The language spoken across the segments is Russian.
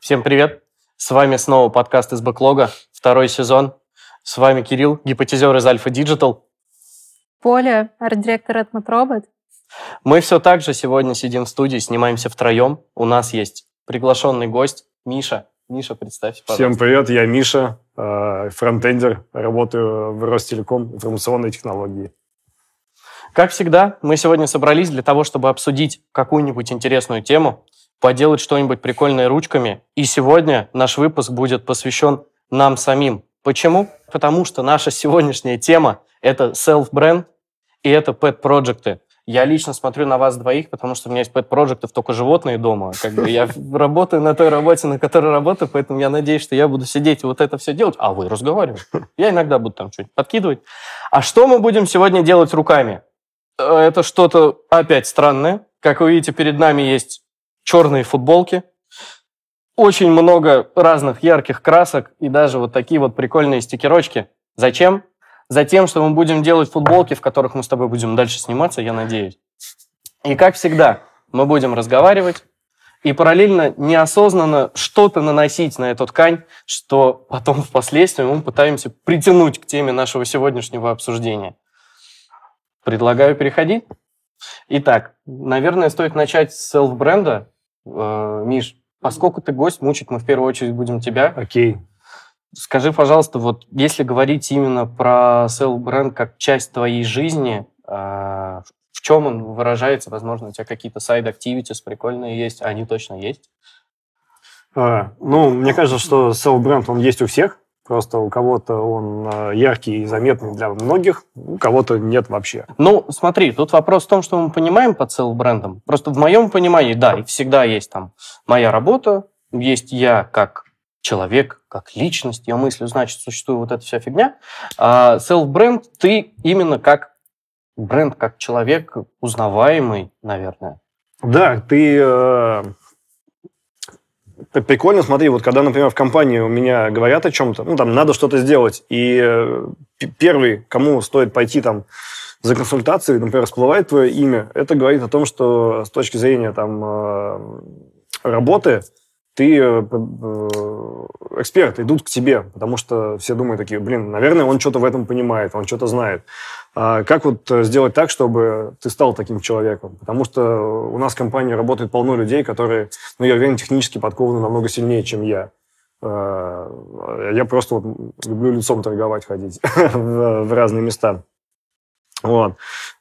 Всем привет! С вами снова подкаст из бэклога, второй сезон. С вами Кирилл, гипотезер из Альфа Digital. Поля, арт-директор от Матробот. Мы все так же сегодня сидим в студии, снимаемся втроем. У нас есть приглашенный гость Миша. Миша, представься, пожалуйста. Всем привет, я Миша, э, фронтендер, работаю в Ростелеком, информационные технологии. Как всегда, мы сегодня собрались для того, чтобы обсудить какую-нибудь интересную тему, поделать что-нибудь прикольное ручками. И сегодня наш выпуск будет посвящен нам самим. Почему? Потому что наша сегодняшняя тема – это self-бренд и это pet-проекты. Я лично смотрю на вас двоих, потому что у меня есть пэт-проектов только животные дома. Как бы я работаю на той работе, на которой работаю, поэтому я надеюсь, что я буду сидеть и вот это все делать, а вы разговариваете. Я иногда буду там что-нибудь подкидывать. А что мы будем сегодня делать руками? Это что-то опять странное. Как вы видите, перед нами есть черные футболки, очень много разных ярких красок и даже вот такие вот прикольные стикерочки. Зачем? Затем, что мы будем делать футболки, в которых мы с тобой будем дальше сниматься, я надеюсь. И как всегда, мы будем разговаривать и параллельно неосознанно что-то наносить на эту ткань, что потом впоследствии мы пытаемся притянуть к теме нашего сегодняшнего обсуждения. Предлагаю переходить. Итак, наверное, стоит начать с селф-бренда. Э, Миш, поскольку ты гость, мучить мы в первую очередь будем тебя. Окей. Скажи, пожалуйста, вот если говорить именно про селл-бренд как часть твоей жизни, а, в чем он выражается? Возможно, у тебя какие-то сайд-активитис прикольные есть, а они точно есть? А, ну, мне кажется, что селл-бренд, он есть у всех. Просто у кого-то он а, яркий и заметный для многих, у кого-то нет вообще. Ну, смотри, тут вопрос в том, что мы понимаем под селл-брендом. Просто в моем понимании, да, и всегда есть там моя работа, есть я как человек, как личность, я мыслю, значит, существует вот эта вся фигня. А self-бренд ты именно как бренд, как человек узнаваемый, наверное. Да, ты... Прикольно, смотри, вот когда, например, в компании у меня говорят о чем-то, ну, там, надо что-то сделать, и э, первый, кому стоит пойти там за консультацией, например, всплывает твое имя, это говорит о том, что с точки зрения там э, работы ты э, э, эксперты идут к тебе, потому что все думают такие, блин, наверное, он что-то в этом понимает, он что-то знает. А как вот э, сделать так, чтобы ты стал таким человеком? Потому что у нас в компании работает полно людей, которые, ну, я уверен, технически подкованы намного сильнее, чем я. Я просто вот люблю лицом торговать, ходить в разные места. Вот.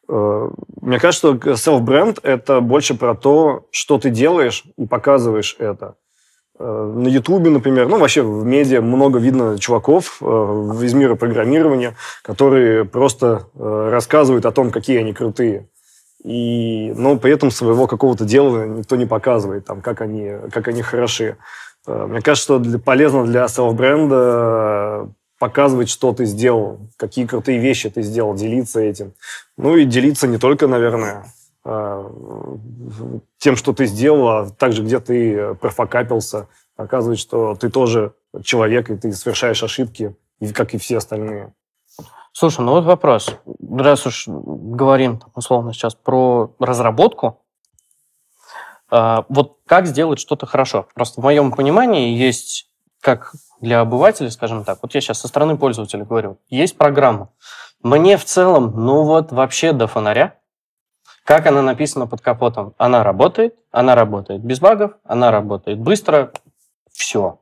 Мне кажется, что self-бренд – это больше про то, что ты делаешь и показываешь это. Э, на Ютубе, например, ну, вообще в медиа много видно чуваков э, из мира программирования, которые просто э, рассказывают о том, какие они крутые. И, но при этом своего какого-то дела никто не показывает, там, как, они, как они хороши. Мне кажется, что для, полезно для селф-бренда показывать, что ты сделал, какие крутые вещи ты сделал, делиться этим. Ну и делиться не только, наверное, тем, что ты сделал, а также где ты профокапился, показывает, что ты тоже человек, и ты совершаешь ошибки, как и все остальные. Слушай, ну вот вопрос. Раз уж говорим, условно, сейчас про разработку, э, вот как сделать что-то хорошо? Просто в моем понимании есть, как для обывателя, скажем так, вот я сейчас со стороны пользователя говорю, есть программа. Мне в целом, ну вот вообще до фонаря, как она написана под капотом? Она работает, она работает без багов, она работает быстро, все.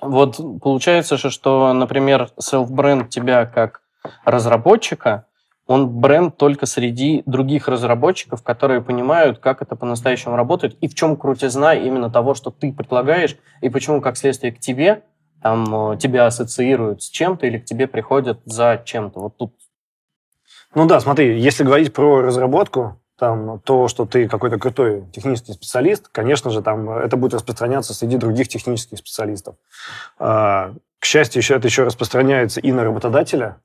Вот получается что, например, self-бренд тебя как разработчика, он бренд только среди других разработчиков, которые понимают, как это по-настоящему работает и в чем крутизна именно того, что ты предлагаешь, и почему, как следствие, к тебе там, э, тебя ассоциируют с чем-то или к тебе приходят за чем-то. Вот тут ну да, смотри, если говорить про разработку, там, то, что ты какой-то крутой технический специалист, конечно же, там, это будет распространяться среди других технических специалистов. А, к счастью, еще это еще распространяется и на работодателя,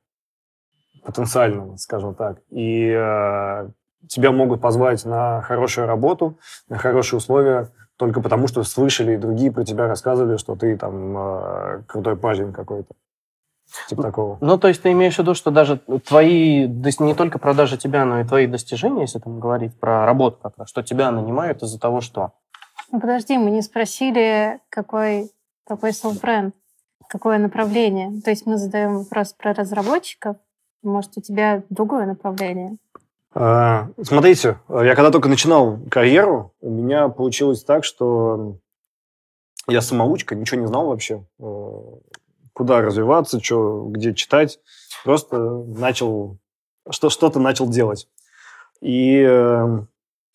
потенциально, скажем так. И а, тебя могут позвать на хорошую работу, на хорошие условия, только потому, что слышали и другие про тебя рассказывали, что ты там а, крутой парень какой-то. Типа такого. Ну, то есть ты имеешь в виду, что даже твои, не только продажи тебя, но и твои достижения, если там говорить про работу как раз, что тебя нанимают из-за того, что... Ну, подожди, мы не спросили, какой, какой бренд какое направление. То есть мы задаем вопрос про разработчиков. Может, у тебя другое направление? А, Смотрите, я когда только начинал карьеру, у меня получилось так, что я самоучка, ничего не знал вообще, э, куда развиваться, что, где читать. Просто начал, что, что-то начал делать. И э,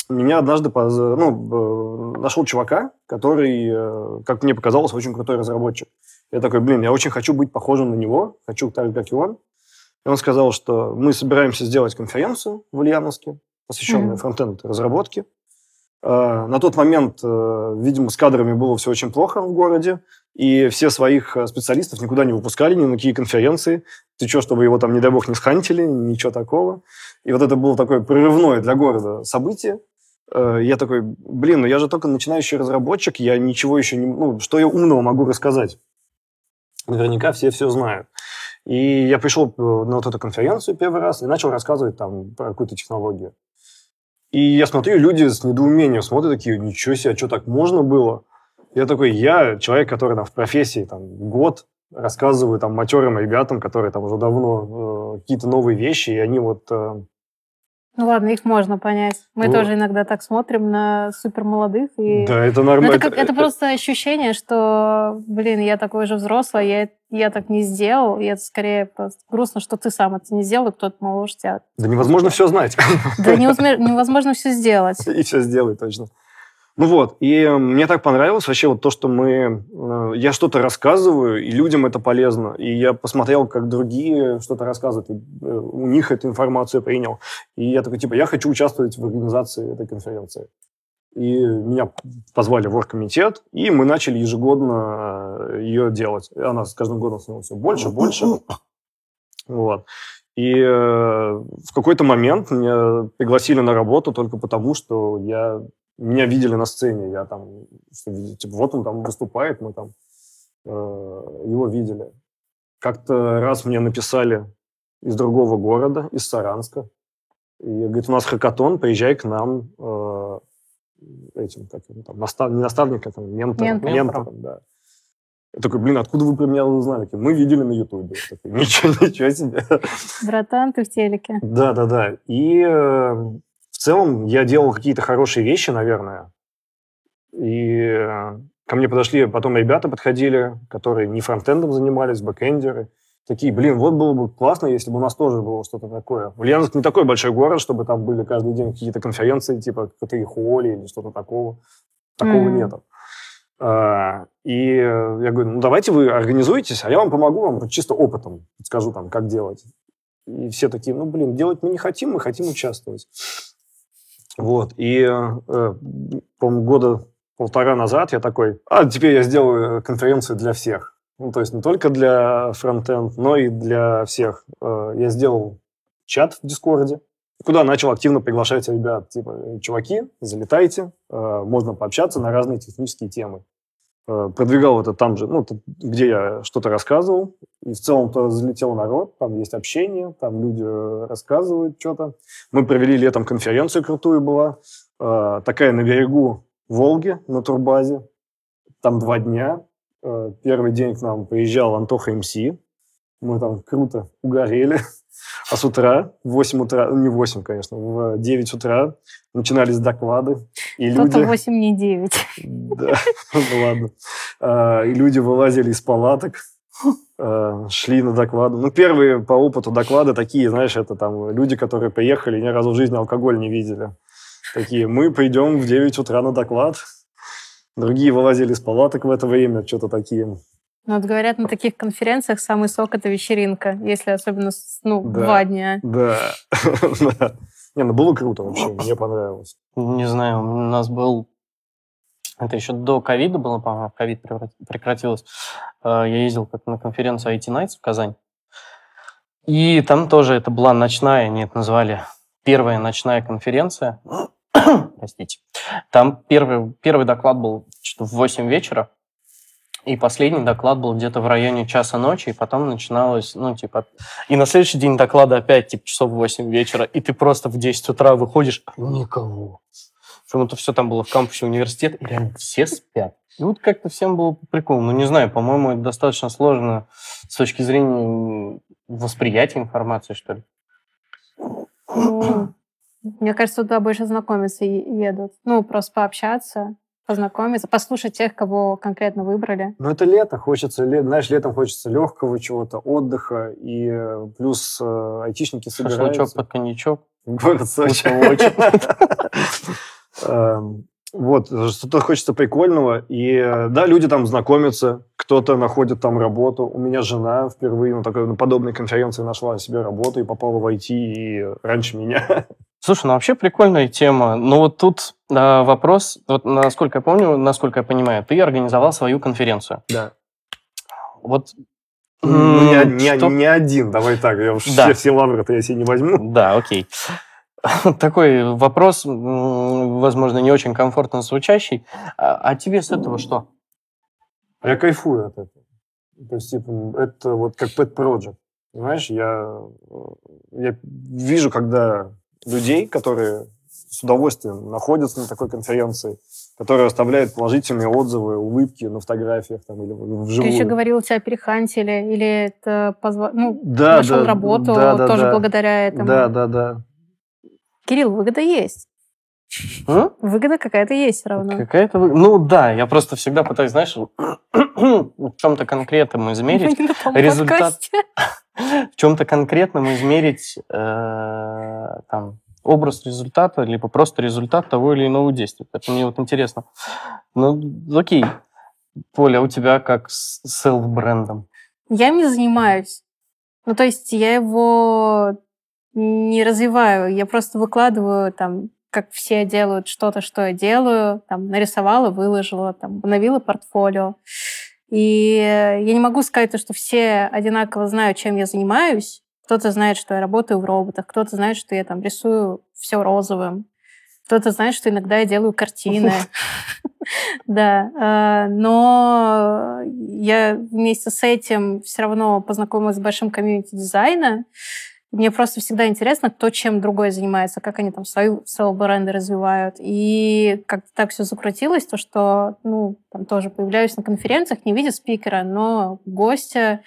меня однажды поз- ну, э, нашел чувака, который, э, как мне показалось, очень крутой разработчик. Я такой, блин, я очень хочу быть похожим на него, хочу так как и он. И он сказал, что мы собираемся сделать конференцию в Ульяновске, посвященную Мгм. фронтенд разработке. Э, На тот момент, э, видимо, с кадрами было все очень плохо в городе, и все своих э, специалистов никуда не выпускали, ни на какие конференции. Ты что, чтобы его там, не дай бог, не схантили, ничего такого. И вот это было такое прорывное для города событие. Э, Я такой, блин, ну я же только начинающий разработчик, я ничего еще не... Ну, что я умного могу рассказать? Наверняка все все знают. И я пришел э, на вот эту конференцию первый раз и начал рассказывать там про какую-то технологию. И я смотрю, люди с недоумением смотрят такие, ничего себе, а что так можно было? Я такой, я человек, который там, в профессии там, год, рассказываю там матерым ребятам, которые там уже давно э, какие-то новые вещи, и они вот... э, Ну ладно, их можно понять. Мы Ну. тоже иногда так смотрим на супер молодых и да, это Ну, нормально. это, как- это просто ощущение, что, блин, я такой же взрослый, я, я так не сделал, и это скорее просто грустно, что ты сам это не сделал, и кто-то моложе тебя. Да невозможно все знать. Да невозможно, невозможно все сделать. И все сделай, точно. Ну вот, и э, мне так понравилось вообще вот то, что мы... э, Я что-то рассказываю, и людям это полезно. И я посмотрел, как другие что-то рассказывают, и э, у них эту информацию принял. И я такой, типа, я хочу участвовать в организации этой конференции. И меня позвали в оргкомитет, и мы начали ежегодно ее делать. Она с каждым годом становилась все больше, больше. Вот. И в какой-то момент меня пригласили на работу только потому, что я меня видели на сцене, я там, что, типа, вот он там выступает, мы там э, его видели. Как-то раз мне написали из другого города, из Саранска, и говорит, у нас хакатон, приезжай к нам э, этим, как там, настав, не наставником, а там, Ментором. ментором, да. Я такой, блин, откуда вы про меня узнали? Мы видели на Ютубе. Ничего, ничего себе. Братан, ты в телеке. Да, да, да. И э, целом я делал какие-то хорошие вещи, наверное. И э, ко мне подошли, потом ребята подходили, которые не фронтендом занимались, бэкэндеры. Такие, блин, вот было бы классно, если бы у нас тоже было что-то такое. Ульяновск не такой большой город, чтобы там были каждый день какие-то конференции, типа какой-то Ихуоли или что-то такого. Такого Мгм. нету. А, И я говорю, ну давайте вы организуетесь, а я вам помогу, вам чисто опытом скажу там, как делать. И все такие, ну, блин, делать мы не хотим, мы хотим участвовать. Вот. И, э, по-моему, года полтора назад я такой, а теперь я сделаю конференцию для всех. Ну, то есть не только для фронтенд, но и для всех. Э, Я сделал чат в Дискорде, куда начал активно приглашать ребят, типа, чуваки, залетайте, э, можно пообщаться на разные технические темы. Э, Продвигал это там же, ну, где я что-то рассказывал, и в целом-то залетел народ, там есть общение, там люди э, рассказывают что-то. Мы провели летом конференцию крутую была, э, такая на берегу Волги, на турбазе. Там два дня. Первый день к нам приезжал Антоха МС. Мы там круто угорели. А с утра, в 8 утра, ну, не в 8, конечно, в 9 утра начинались доклады. И Кто-то люди... 8, не 9. Да, ну ладно. А, И люди вылазили из палаток, а, шли на доклады. Ну, первые по опыту доклады такие, знаешь, это там люди, которые приехали, ни разу в жизни алкоголь не видели. Такие, мы придем в 9 утра на доклад. Другие вылазили из палаток в это время, что-то такие. Ну, вот говорят, на таких конференциях самый сок – это вечеринка, если особенно, ну, Да. два дня. Да. Да. Не, ну было круто вообще, мне понравилось. Не знаю, у нас был... Это еще до ковида было, по-моему, ковид прекратилось. Э, Я ездил как на конференцию IT Nights в Казань. И там тоже это была ночная, они это назвали, первая ночная конференция. Простите. Там первый, первый доклад был что-то в 8 вечера. И последний доклад был где-то в районе часа ночи, и потом начиналось, ну, типа... И на следующий день доклада опять, типа, часов 8 вечера, и ты просто в 10 утра выходишь, никого. Почему-то все там было в кампусе университета, и реально все спят. И вот как-то всем было по приколу. Ну, не знаю, по-моему, это достаточно сложно с точки зрения восприятия информации, что ли. Ну, мне кажется, туда больше знакомиться едут. Ну, просто пообщаться, познакомиться, послушать тех, кого конкретно выбрали. Ну, это лето, хочется, ле- знаешь, летом хочется легкого чего-то, отдыха, и э, плюс э, айтишники Шашлычок собираются. под коньячок. Город Сочи. Вот, что-то хочется прикольного. И э, да, люди там знакомятся, кто-то находит там работу. У меня жена впервые на такой на подобной конференции нашла себе работу и попала в IT и раньше меня. Слушай, ну вообще прикольная тема. Но вот тут а, вопрос, вот насколько я помню, насколько я понимаю, ты организовал свою конференцию. Да. Вот Ну, не, не- что- не один, давай так. Я уж Да. все, все лавры-то я себе не возьму. Да, окей. Такой вопрос, возможно, не очень комфортно звучащий. А, а тебе с этого что? Я кайфую от этого. То есть, типа, это вот как pet project. Понимаешь, я, э, я вижу, когда людей, которые с удовольствием находятся на такой конференции, которые оставляют положительные отзывы, улыбки на фотографиях там, или Ты вживую. еще говорил, тебя перехантили, или это позва... ну, да, нашел да, работу да, да, тоже да. благодаря этому. Да, да, да. Кирилл, выгода есть. М? Выгода какая-то есть все равно. Какая-то... вы- Ну да, я просто всегда пытаюсь, знаешь, в чем-то конкретном измерить, результат. в чем-то конкретном измерить э, там, образ результата, либо просто результат того или иного действия. Это мне вот интересно. Ну, окей. Поля, у тебя как с селф-брендом? Я не занимаюсь. Ну, то есть я его не развиваю, я просто выкладываю там, как все делают что-то, что я делаю, там, нарисовала, выложила, там, обновила портфолио. И я не могу сказать, то, что все одинаково знают, чем я занимаюсь. Кто-то знает, что я работаю в роботах, кто-то знает, что я там рисую все розовым, кто-то знает, что иногда я делаю картины. Да, э, но я вместе с этим все равно познакомилась с большим комьюнити дизайна. Мне просто всегда интересно, кто чем другой занимается, как они там свою, своего бренда развивают. И как-то так все закрутилось, то что, ну, там тоже появляюсь на конференциях, не видя спикера, но гостя,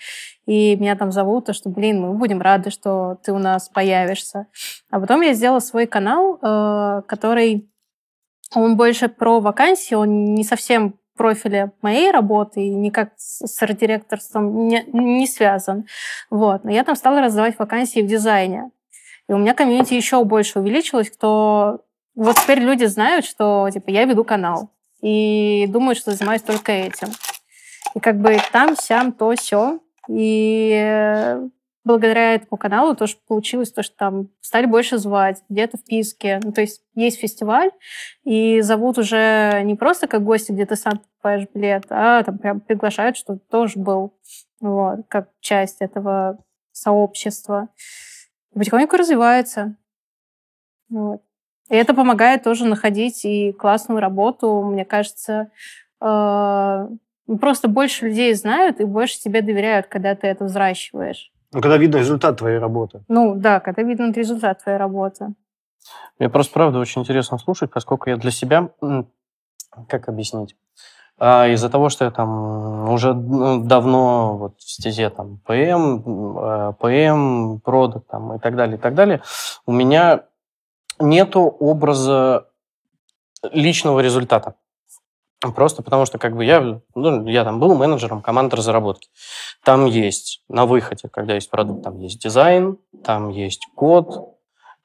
и меня там зовут, то что, блин, мы будем рады, что ты у нас появишься. А потом я сделала свой канал, э, который он больше про вакансии, он не совсем профиля моей работы и никак с арт-директорством не, не связан. Вот. Но я там стала раздавать вакансии в дизайне. И у меня комьюнити еще больше увеличилось, кто... Вот теперь люди знают, что типа, я веду канал. И думают, что занимаюсь только этим. И как бы там, сям, то, все. И э, благодаря этому каналу тоже получилось то, что там стали больше звать, где-то в Писке. Ну, то есть есть фестиваль, и зовут уже не просто как гости, где ты сам покупаешь билет, а там прям приглашают, что тоже был вот, как часть этого сообщества. И потихоньку развивается. Вот. И это помогает тоже находить и классную работу. Мне кажется, э, просто больше людей знают и больше тебе доверяют, когда ты это взращиваешь. Ну, когда видно результат твоей работы. Ну да, когда видно результат твоей работы. Мне просто, правда, очень интересно слушать, поскольку я для себя, как объяснить, А, из-за того, что я там уже ну, давно вот в стезе там ПМ, э, ПМ, продукт там и так далее, и так далее, у меня нету образа личного результата. Просто потому что как бы я, ну, я там был менеджером команды разработки. Там есть на выходе, когда есть продукт, там есть дизайн, там есть код,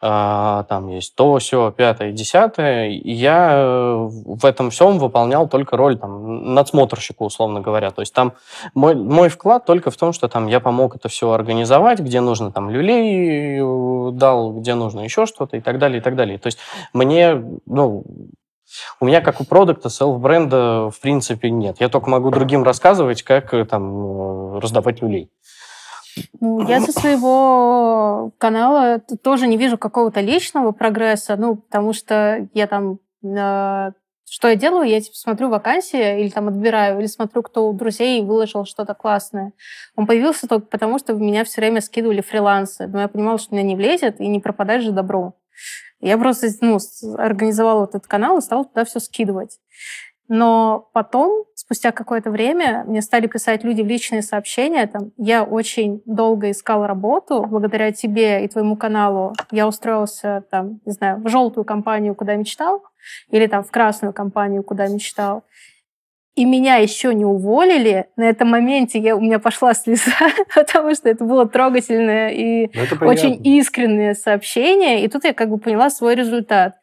а, там есть то, все, пятое, десятое. Я э, в этом всем выполнял только роль там, надсмотрщика, условно говоря. То есть там мой, мой вклад только в том, что там я помог это все организовать, где нужно там люлей э, дал, где нужно еще что-то и так далее, и так далее. То есть мне, ну, у меня, как у продукта, селф-бренда, в принципе, нет. Я только могу другим рассказывать, как э, там э, раздавать люлей. Ну, я со своего канала тоже не вижу какого-то личного прогресса, ну, потому что я там э, что я делаю? Я типа смотрю вакансии или там отбираю, или смотрю, кто у друзей выложил что-то классное. Он появился только потому, что меня все время скидывали фрилансы. Но я понимала, что меня не влезет и не пропадать же добро. Я просто ну, организовала вот этот канал и стала туда все скидывать. Но потом, спустя какое-то время, мне стали писать люди в личные сообщения. Там, я очень долго искала работу. Благодаря тебе и твоему каналу я устроился, там, не знаю, в желтую компанию, куда мечтал, или там в красную компанию, куда мечтал и меня еще не уволили, на этом моменте я, у меня пошла слеза, потому что это было трогательное и ну, очень искреннее сообщение. И тут я как бы поняла свой результат.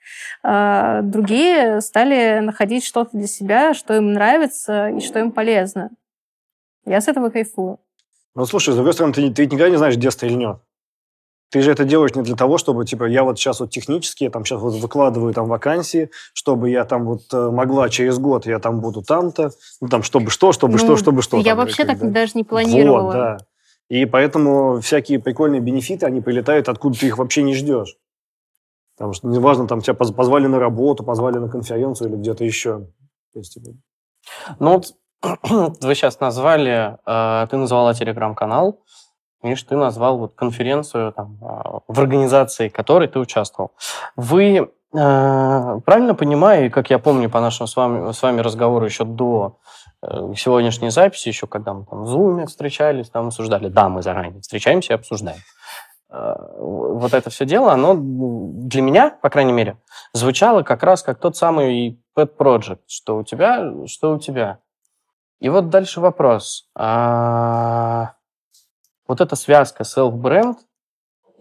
А другие стали находить что-то для себя, что им нравится и что им полезно. Я с этого кайфую. Ну, слушай, с другой стороны, ты, ты никогда не знаешь, где стрельнет. Ты же это делаешь не для того, чтобы, типа, я вот сейчас вот технически, я там сейчас вот выкладываю там вакансии, чтобы я там вот э, могла через год, я там буду там-то, ну, там, чтобы что, чтобы ну, что, чтобы что. Я там, вообще так да. даже не планировала. Вот, да. И поэтому всякие прикольные бенефиты, они прилетают, откуда ты их вообще не ждешь. Потому что неважно, там тебя позвали на работу, позвали на конференцию или где-то еще. То есть, типа... Ну вот вы сейчас назвали, э, ты назвала телеграм-канал, Видишь, ты назвал вот конференцию, там, а, в организации которой ты участвовал. Вы э, правильно понимаю, как я помню по нашему с вами, с вами разговору еще до э, сегодняшней записи, еще когда мы там в Zoom встречались, там обсуждали, да, мы заранее встречаемся и обсуждаем. Э, вот это все дело, оно для меня, по крайней мере, звучало как раз как тот самый pet project, что у тебя, что у тебя. И вот дальше вопрос. А вот эта связка self-бренд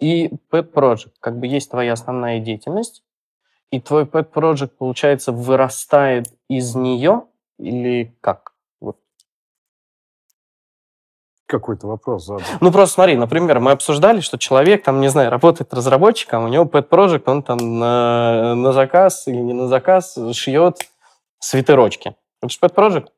и pet project, как бы есть твоя основная деятельность, и твой pet project, получается, вырастает из нее или как? Вот. Какой-то вопрос задал. Ну, просто смотри, например, мы обсуждали, что человек, там, не знаю, работает разработчиком, у него pet project, он там на, на заказ или не на заказ шьет свитерочки. Это же pet project.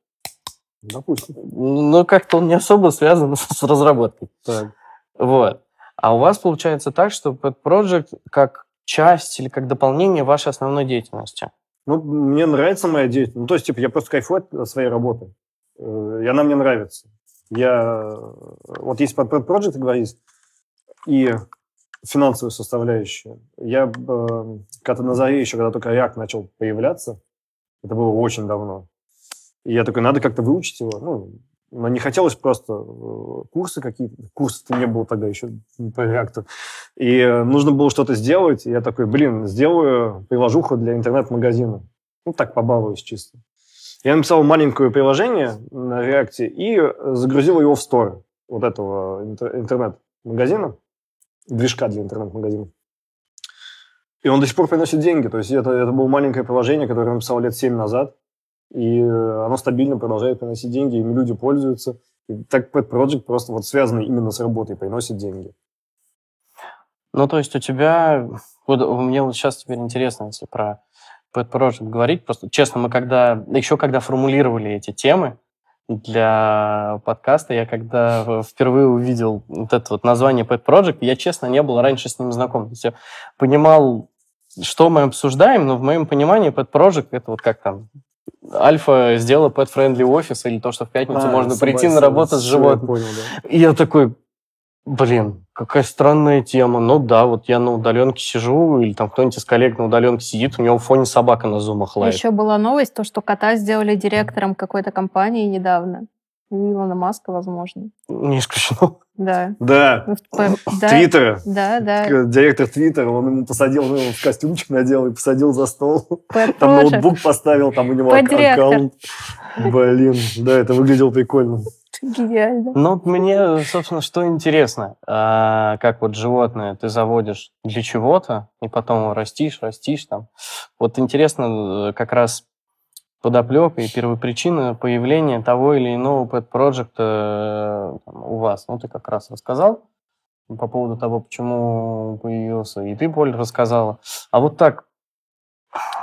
Допустим. Ну, как-то он не особо связан с разработкой. Так. Вот. А у вас получается так, что Pet Project как часть или как дополнение вашей основной деятельности? Ну, мне нравится моя деятельность. Ну, то есть, типа, я просто кайфую от своей работы. Э, и она мне нравится. Я... Вот если про Pet Project говорить, и финансовую составляющую. Я э, когда-то на заре еще, когда только React начал появляться, это было очень давно, и я такой, надо как-то выучить его. Ну, но не хотелось просто э, курсы какие-то. Курсов-то не было тогда еще по реакту. И э, нужно было что-то сделать. И я такой, блин, сделаю приложуху для интернет-магазина. Ну, так побалуюсь чисто. Я написал маленькое приложение на реакте и загрузил его в стор вот этого интернет-магазина, движка для интернет-магазина. И он до сих пор приносит деньги. То есть это, это было маленькое приложение, которое я написал лет 7 назад и оно стабильно продолжает приносить деньги, им люди пользуются. И так Pet Project просто вот связанный именно с работой, приносит деньги. Ну, то есть у тебя... Вот, мне вот сейчас теперь интересно, если про Pet Project говорить. Просто, честно, мы когда... Еще когда формулировали эти темы для подкаста, я когда впервые увидел вот это вот название Pet Project, я, честно, не был раньше с ним знаком. То есть я понимал, что мы обсуждаем, но в моем понимании Pet Project это вот как там Альфа сделала pet-friendly офис, или то, что в пятницу а, можно прийти на работу с животным. Понял, да. И я такой, блин, какая странная тема. Ну да, вот я на удаленке сижу, или там кто-нибудь из коллег на удаленке сидит, у него в фоне собака на зумах лает. Еще была новость, то, что кота сделали директором какой-то компании недавно. Илона Маска, возможно. Не исключено. Да. Да. Ну, да. Твиттера. Да, да. Директор Твиттера, он ему посадил, ну, в костюмчик надел и посадил за стол. Pet там project. ноутбук поставил, там у него аккаунт. Блин, да, это выглядело прикольно. Гениально. Ну, мне, собственно, что интересно, а, как вот животное ты заводишь для чего-то, и потом растишь, растишь там. Вот интересно э, как раз подоплека и первопричина появления того или иного pet project у вас. Ну, ты как раз рассказал по поводу того, почему появился, и ты, Поль, рассказала. А вот так,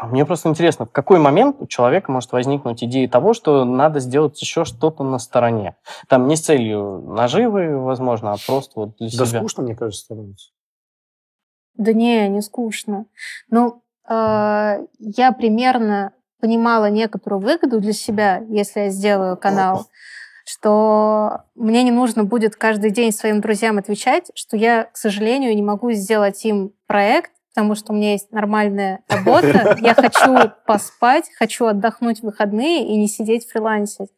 мне просто интересно, в какой момент у человека может возникнуть идея того, что надо сделать еще что-то на стороне? Там не с целью наживы, возможно, а просто вот для да себя. Да скучно, мне кажется, становится. Да не, не скучно. Ну, э, я примерно понимала некоторую выгоду для себя, если я сделаю канал, что мне не нужно будет каждый день своим друзьям отвечать, что я, к сожалению, не могу сделать им проект, потому что у меня есть нормальная работа, я хочу поспать, хочу отдохнуть в выходные и не сидеть фрилансить.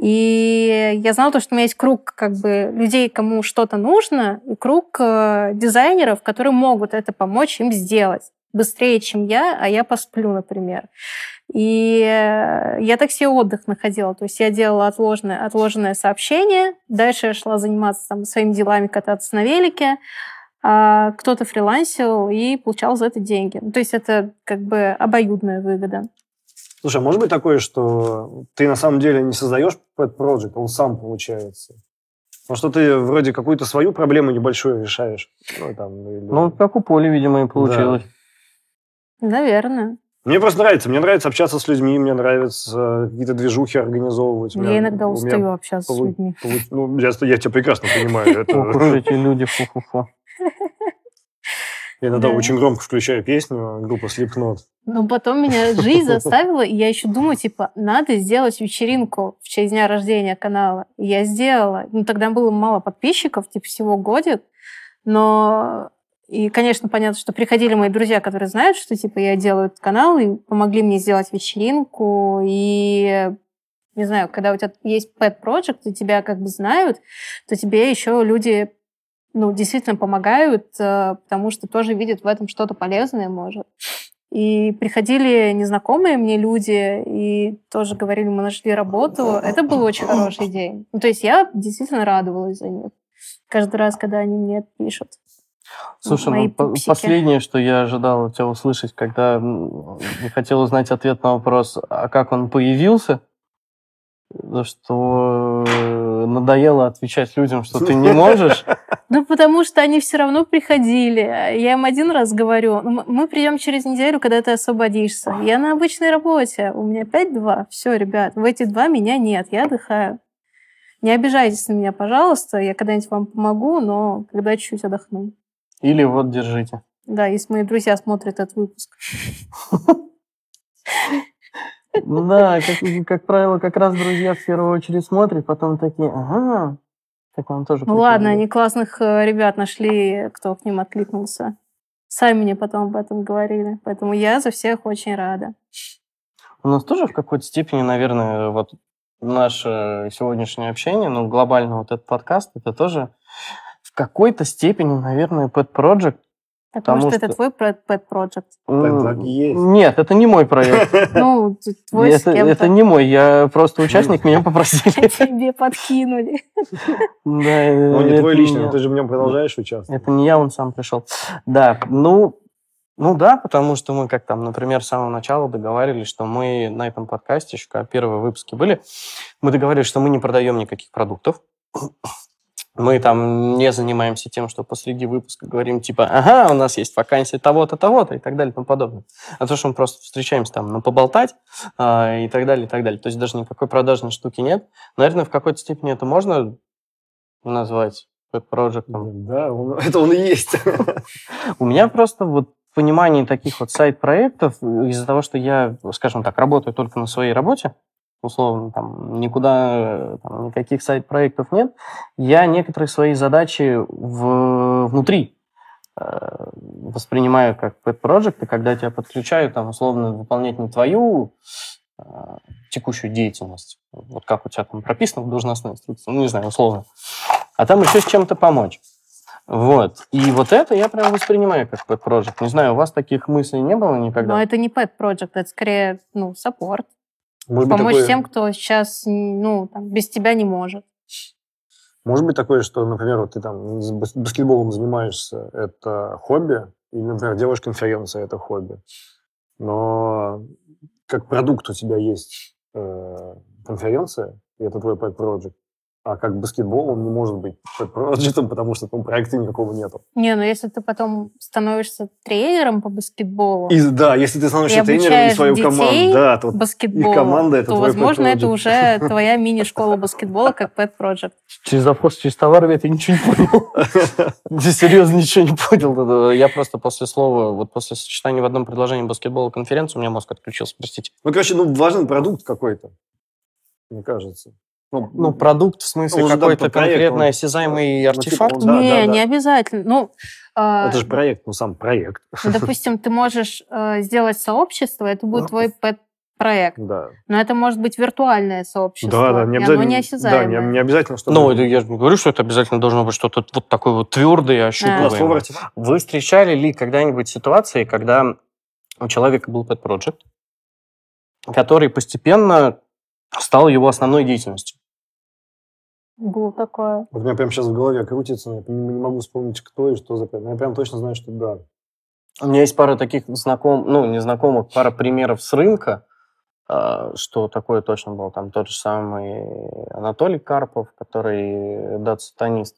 И я знала то, что у меня есть круг как бы людей, кому что-то нужно, и круг э, дизайнеров, которые могут это помочь им сделать быстрее, чем я, а я посплю, например. И э, я так себе отдых находила. То есть я делала отложенное, отложенное сообщение, дальше я шла заниматься там, своими делами, кататься на велике, а кто-то фрилансил и получал за это деньги. Ну, то есть это как бы обоюдная выгода. Слушай, а может быть такое, что ты на самом деле не создаешь pet project, он сам получается? Ну, что ты вроде какую-то свою проблему небольшую решаешь. Ну, там, или... ну как у Поли, видимо, и получилось. Да. Наверное. Мне просто нравится. Мне нравится общаться с людьми, мне нравится какие-то движухи организовывать. Я меня, иногда устаю общаться полу... с людьми. Полу... Ну, я, я тебя прекрасно понимаю. Ох, эти люди, фу-фу-фу. Я иногда да. очень громко включаю песню группы Slipknot. Но потом меня жизнь заставила, и я еще думаю, типа, надо сделать вечеринку в честь дня рождения канала. И я сделала. Ну, тогда было мало подписчиков, типа, всего годик. Но и, конечно, понятно, что приходили мои друзья, которые знают, что типа я делаю этот канал, и помогли мне сделать вечеринку. И не знаю, когда у тебя есть pet project, и тебя как бы знают, то тебе еще люди ну, действительно помогают, э, потому что тоже видят в этом что-то полезное, может. И приходили незнакомые мне люди и тоже говорили, мы нашли работу. Это был очень хороший день. Ну, то есть я действительно радовалась за них каждый раз, когда они мне пишут. Слушай, ну, по- последнее, что я ожидал тебя услышать, когда хотел узнать ответ на вопрос, а как он появился, за что э, надоело отвечать людям, что ты не можешь. Ну, потому что они все равно приходили. Я им один раз говорю, «Ну, мы придем через неделю, когда ты освободишься. Я на обычной работе, у меня 5-2. Все, ребят, в эти два меня нет, я отдыхаю. Не обижайтесь на меня, пожалуйста, я когда-нибудь вам помогу, но когда чуть-чуть отдохну. Или вот, держите. Да, если мои друзья смотрят этот выпуск. Да, как, правило, как раз друзья в первую очередь смотрят, потом такие, ага, так вам тоже Ну ладно, они классных э, ребят нашли, кто к ним откликнулся. Сами мне потом об этом говорили. Поэтому я за всех очень рада. У нас тоже в какой-то степени, наверное, вот наше сегодняшнее общение, ну, глобально вот этот подкаст, это тоже какой-то степени, наверное, pet project, так Потому может, что это твой pet project? Так есть. Нет, это не мой проект. Ну, твой это, это не мой, я просто участник, меня попросили. Тебе подкинули. Да, Он не твой личный, ты же в нем продолжаешь участвовать. Это не я, он сам пришел. Да, ну, ну да, потому что мы как там, например, с самого начала договаривались, что мы на этом подкасте, еще когда первые выпуски были, мы договорились, что мы не продаем никаких продуктов. Мы там не занимаемся тем, что посреди выпуска говорим, типа, ага, у нас есть вакансия того-то, того-то и так далее и тому подобное. А то, что мы просто встречаемся там на поболтать а, и так далее, и так далее. То есть даже никакой продажной штуки нет. Наверное, в какой-то степени это можно назвать проектом. Да, он, это он и есть. У меня просто вот понимание таких вот сайт-проектов из-за того, что я, скажем так, работаю только на своей работе, условно, там, никуда, там, никаких сайт-проектов нет, я некоторые свои задачи в, внутри э, воспринимаю как pet project, и когда тебя подключают, там, условно, выполнять не твою э, текущую деятельность, вот как у тебя там прописано в должностной инструкции, ну, не знаю, условно, а там еще с чем-то помочь. Вот. И вот это я прям воспринимаю как pet project. Не знаю, у вас таких мыслей не было никогда? Но это не pet project, это скорее, ну, саппорт. Может помочь такое... тем, кто сейчас ну, там, без тебя не может. Может быть такое, что, например, вот ты там баскетболом занимаешься, это хобби, или, например, делаешь конференции, это хобби. Но как продукт у тебя есть э, конференция, и это твой pet project, А как баскетбол, он не может быть проектом, потому что там проекта никакого нету. Не, ну если ты потом становишься тренером по баскетболу, И да, если ты становишься И тренером и свою детей команду, да, то баскетболу, их команда это то, твой возможно, это уже твоя мини-школа баскетбола, как Pet Project. Через вопрос, через товар я ничего не понял. Я серьезно ничего не понял. Я просто после слова, вот после сочетания в одном предложении баскетбола конференции у меня мозг отключился, простите. Ну, короче, ну, важен продукт какой-то, мне кажется. Ну, Ну, продукт в смысле да, какой-то проекту, конкретно он- осязаемый ну, типа, артефакт? он- Да, не, да, да. не обязательно. Ну, а, это же проект, ну, сам проект. ну, допустим, ты можешь э, сделать сообщество, это будет твой Pet-проект. Да. Но это может быть виртуальное сообщество. Да, да, не и оно обязательно. не Да, не, не обязательно, что... Ну, я же не говорю, что это обязательно должно быть что-то вот такое вот твердое и ощупываемое. артефакт. Вы встречали ли когда-нибудь ситуации, когда у человека был pet project, который постепенно стал его основной деятельностью? Было такое. Вот у меня прямо сейчас в голове крутится, но я не могу вспомнить, кто и что за. Но я прям точно знаю, что да. У меня есть пара таких знакомых, ну, незнакомых, пара примеров с рынка, а, что такое точно был. Там тот же самый Анатолий Карпов, который дат-сатанист.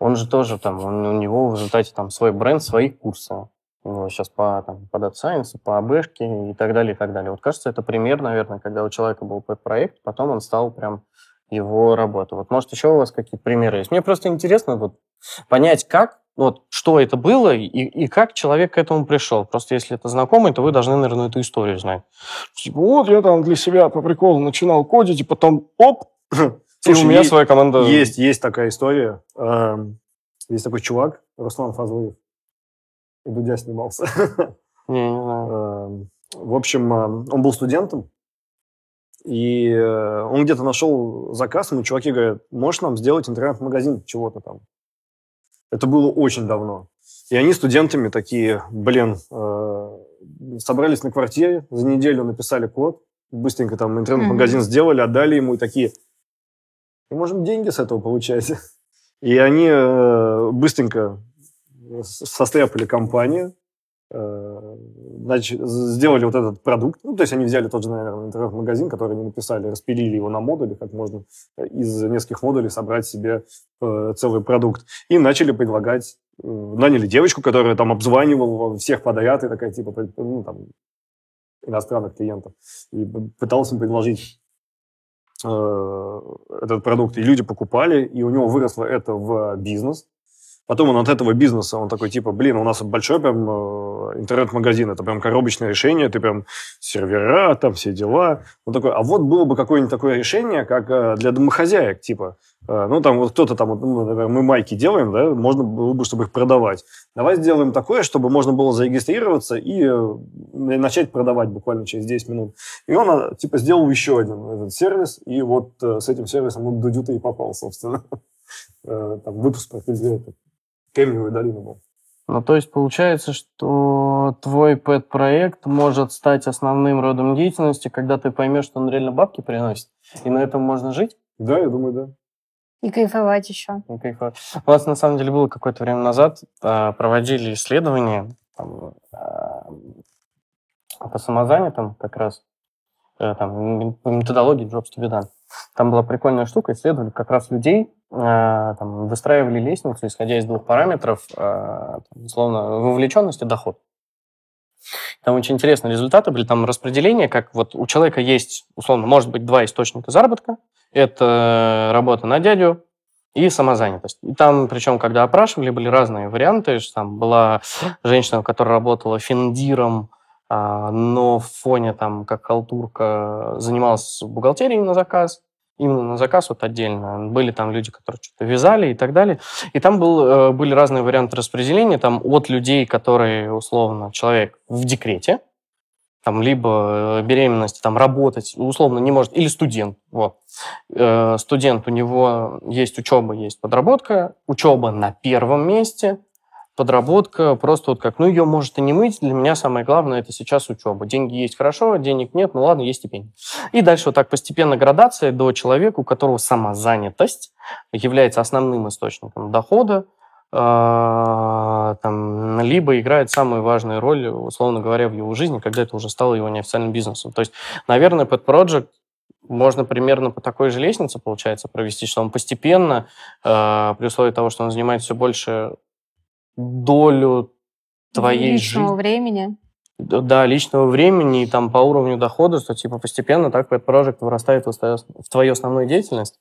Он же тоже там, он- у него в результате там свой бренд, свои курсы. У него сейчас по, там, по Data Science, по АБшке и так далее, и так далее. Вот кажется, это пример, наверное, когда у человека был проект, потом он стал прям его работа. Вот может еще у вас какие-то примеры есть? Мне просто интересно вот понять, как, вот, что это было и, и как человек к этому пришел. Просто если это знакомый, то вы должны, наверное, эту историю знать. Типа, вот я там для себя по приколу начинал кодить, и потом, оп, и Слушай, у меня есть- своя команда. Есть, есть такая история. Эм, Есть такой чувак, Руслан Фазлыев. И Дудя снимался. Не, не знаю. Эм, В общем, эм, он был студентом, и э, он где-то нашел заказ, ему чуваки говорят, можешь нам сделать интернет-магазин чего-то там. Это было очень давно. И они студентами такие, блин, э, собрались на квартире, за неделю написали код, быстренько там интернет-магазин Мгм. сделали, отдали ему и такие, мы можем деньги с этого получать. И они э, быстренько состряпали компанию, сделали вот этот продукт. Ну, то есть они взяли тот же, наверное, интернет-магазин, который они написали, распилили его на модули, как можно э, из нескольких модулей собрать себе э, целый продукт. И начали предлагать, э, наняли девочку, которая там обзванивала всех подряд, и такая, типа, ну, там, иностранных клиентов, и пыталась им предложить э, этот продукт, и люди покупали, и у него выросло это в бизнес. Потом он от этого бизнеса, он такой, типа, блин, у нас большой прям э, интернет-магазин, это прям коробочное решение, ты прям сервера, там все дела. Он такой, а вот было бы какое-нибудь такое решение, как э, для домохозяек, типа, э, ну, там вот кто-то там, ну, например, мы майки делаем, да, можно было бы, чтобы их продавать. Давай сделаем такое, чтобы можно было зарегистрироваться и начать продавать буквально через 10 минут. И он, типа, сделал еще один этот сервис, и вот с этим сервисом он Дудю-то и попал, собственно. Там выпуск про это, Кремниевую долину был. Ну, то есть получается, что твой пэт-проект может стать основным родом деятельности, когда ты поймешь, что он реально бабки приносит, и на этом можно жить? Да, я думаю, да. И кайфовать еще. Ну, кайфово. У нас, на самом деле, было какое-то время назад, а, проводили исследования там, а, по самозанятым как раз, э, там, по методологии Jobs to be done. Там была прикольная штука, исследовали как раз людей, а, там, выстраивали лестницу, исходя из двух параметров, а, там, условно, вовлеченность и доход. Там очень интересные результаты были, там распределение, как вот у человека есть, условно, может быть два источника заработка. Это работа на дядю и самозанятость. И там, причем, когда опрашивали, были разные варианты. Там была женщина, которая работала финдиром, а, но в фоне, там, как халтурка, занималась бухгалтерией на заказ. Именно на заказ вот отдельно. Были там люди, которые что-то вязали и так далее. И там был, э, были разные варианты распределения. Там от людей, которые, условно, человек в декрете, там, либо э, беременность, там, работать, условно, не может, или студент, вот. Э, студент, у него есть учеба, есть подработка, учеба на первом месте, подработка просто вот как, ну, ее может и не мыть, для меня самое главное это сейчас учеба. Деньги есть хорошо, денег нет, ну ладно, есть стипендия. И дальше вот так постепенно градация до человека, у которого самозанятость является основным источником дохода, э, там, либо играет самую важную роль, условно говоря, в его жизни, когда это уже стало его неофициальным бизнесом. То есть, наверное, Pet Project можно примерно по такой же лестнице, получается, провести, что он постепенно, э, при условии того, что он занимает все больше долю твоей Личного жизни. времени. Да, личного времени и там по уровню дохода, что типа постепенно так Pet Project вырастает в твою- основную деятельность.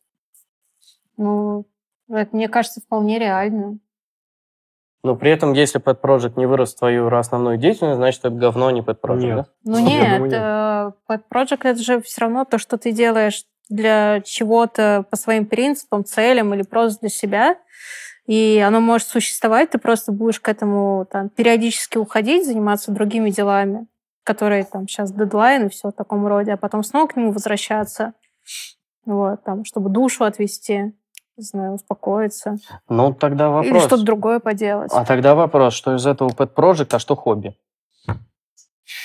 Ну, это, мне кажется, вполне реально. Но при этом, если Pet Project не вырос в твою основную деятельность, значит, это говно, а не Pet Project, Нет. да? Ну нет, думаю, нет. э, Pet Project это же все равно то, что ты делаешь для чего-то по своим принципам, целям или просто для себя. И оно может существовать, ты просто будешь к этому там, периодически уходить, заниматься другими делами, которые там сейчас дедлайн и все в таком роде, а потом снова к нему возвращаться, вот, там, чтобы душу отвести, не знаю, успокоиться. Ну, тогда Или вопрос. что-то другое поделать. А тогда вопрос, что из этого Pet Project, а что хобби?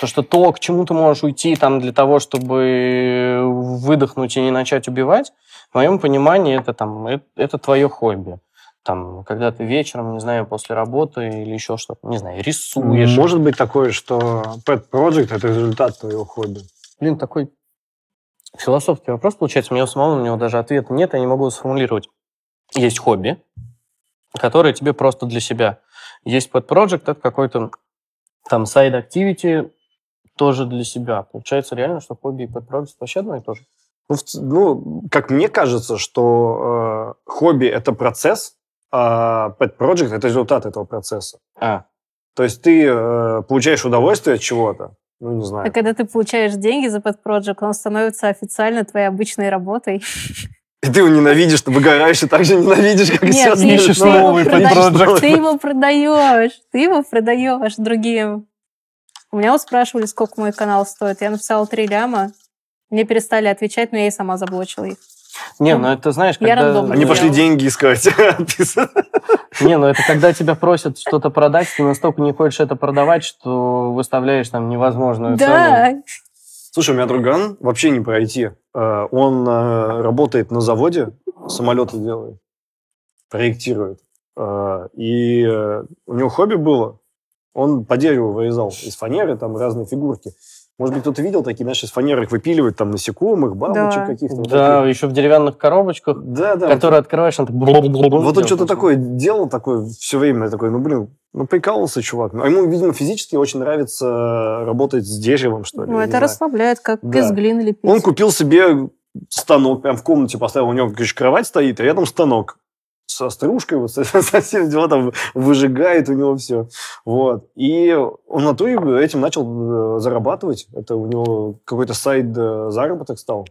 То, что то, к чему ты можешь уйти там для того, чтобы выдохнуть и не начать убивать, в моем понимании это там, это, это твое хобби. Там, когда ты вечером, не знаю, после работы или еще что-то, не знаю, рисуешь. Может быть такое, что Pet Project – это результат твоего хобби. Блин, такой философский вопрос получается. У меня у самого на него даже ответа нет, я не могу сформулировать. Есть хобби, которое тебе просто для себя. Есть Pet Project, это какой-то там сайд activity тоже для себя. Получается реально, что хобби и Pet Project вообще одно и то же. Ну, ну, как мне кажется, что э, хобби – это процесс, а Pet Project – это результат этого процесса. А, То есть ты э, получаешь удовольствие от чего-то, ну, не знаю. А когда ты получаешь деньги за Pet Project, он становится официально твоей обычной работой. И ты его ненавидишь, ты выгораешь и так же ненавидишь, как и Нет, сейчас. ты ищешь его новый Project. Ты его продаешь, ты его продаешь другим. У меня вот спрашивали, сколько мой канал стоит. Я написала 3 ляма. Мне перестали отвечать, но я и сама заблочила их. Не, ну это знаешь, Я когда... рандомно Они пошли деньги искать. Не, ну это когда тебя просят что-то продать, ты настолько не хочешь это продавать, что выставляешь там невозможную цену. Да, Слушай, у меня друган вообще не пройти. Э, Он э, работает на заводе, самолеты делает, проектирует. Э, И у него хобби было, он по дереву вырезал из фанеры там разные фигурки. Может быть, кто-то видел такие, знаешь, из фанеры их выпиливают, там, насекомых, бабочек Да. каких-то. вот Да, таких. еще в деревянных коробочках, да, да. которые открываешь, он так... Вот он что-то такое делал, такое все время, такой, ну, блин, ну, прикалывался чувак. А ему, видимо, физически очень нравится работать с деревом, что ли. ну это расслабляет, как Да. из глины лепить. Он купил себе станок, прям в комнате поставил, у него, короче, кровать стоит, а рядом станок со стружкой, вот, со, со всем дела там выжигает у него все. Вот. И он на и этим начал э, зарабатывать. Это у него какой-то сайт э, заработок стал.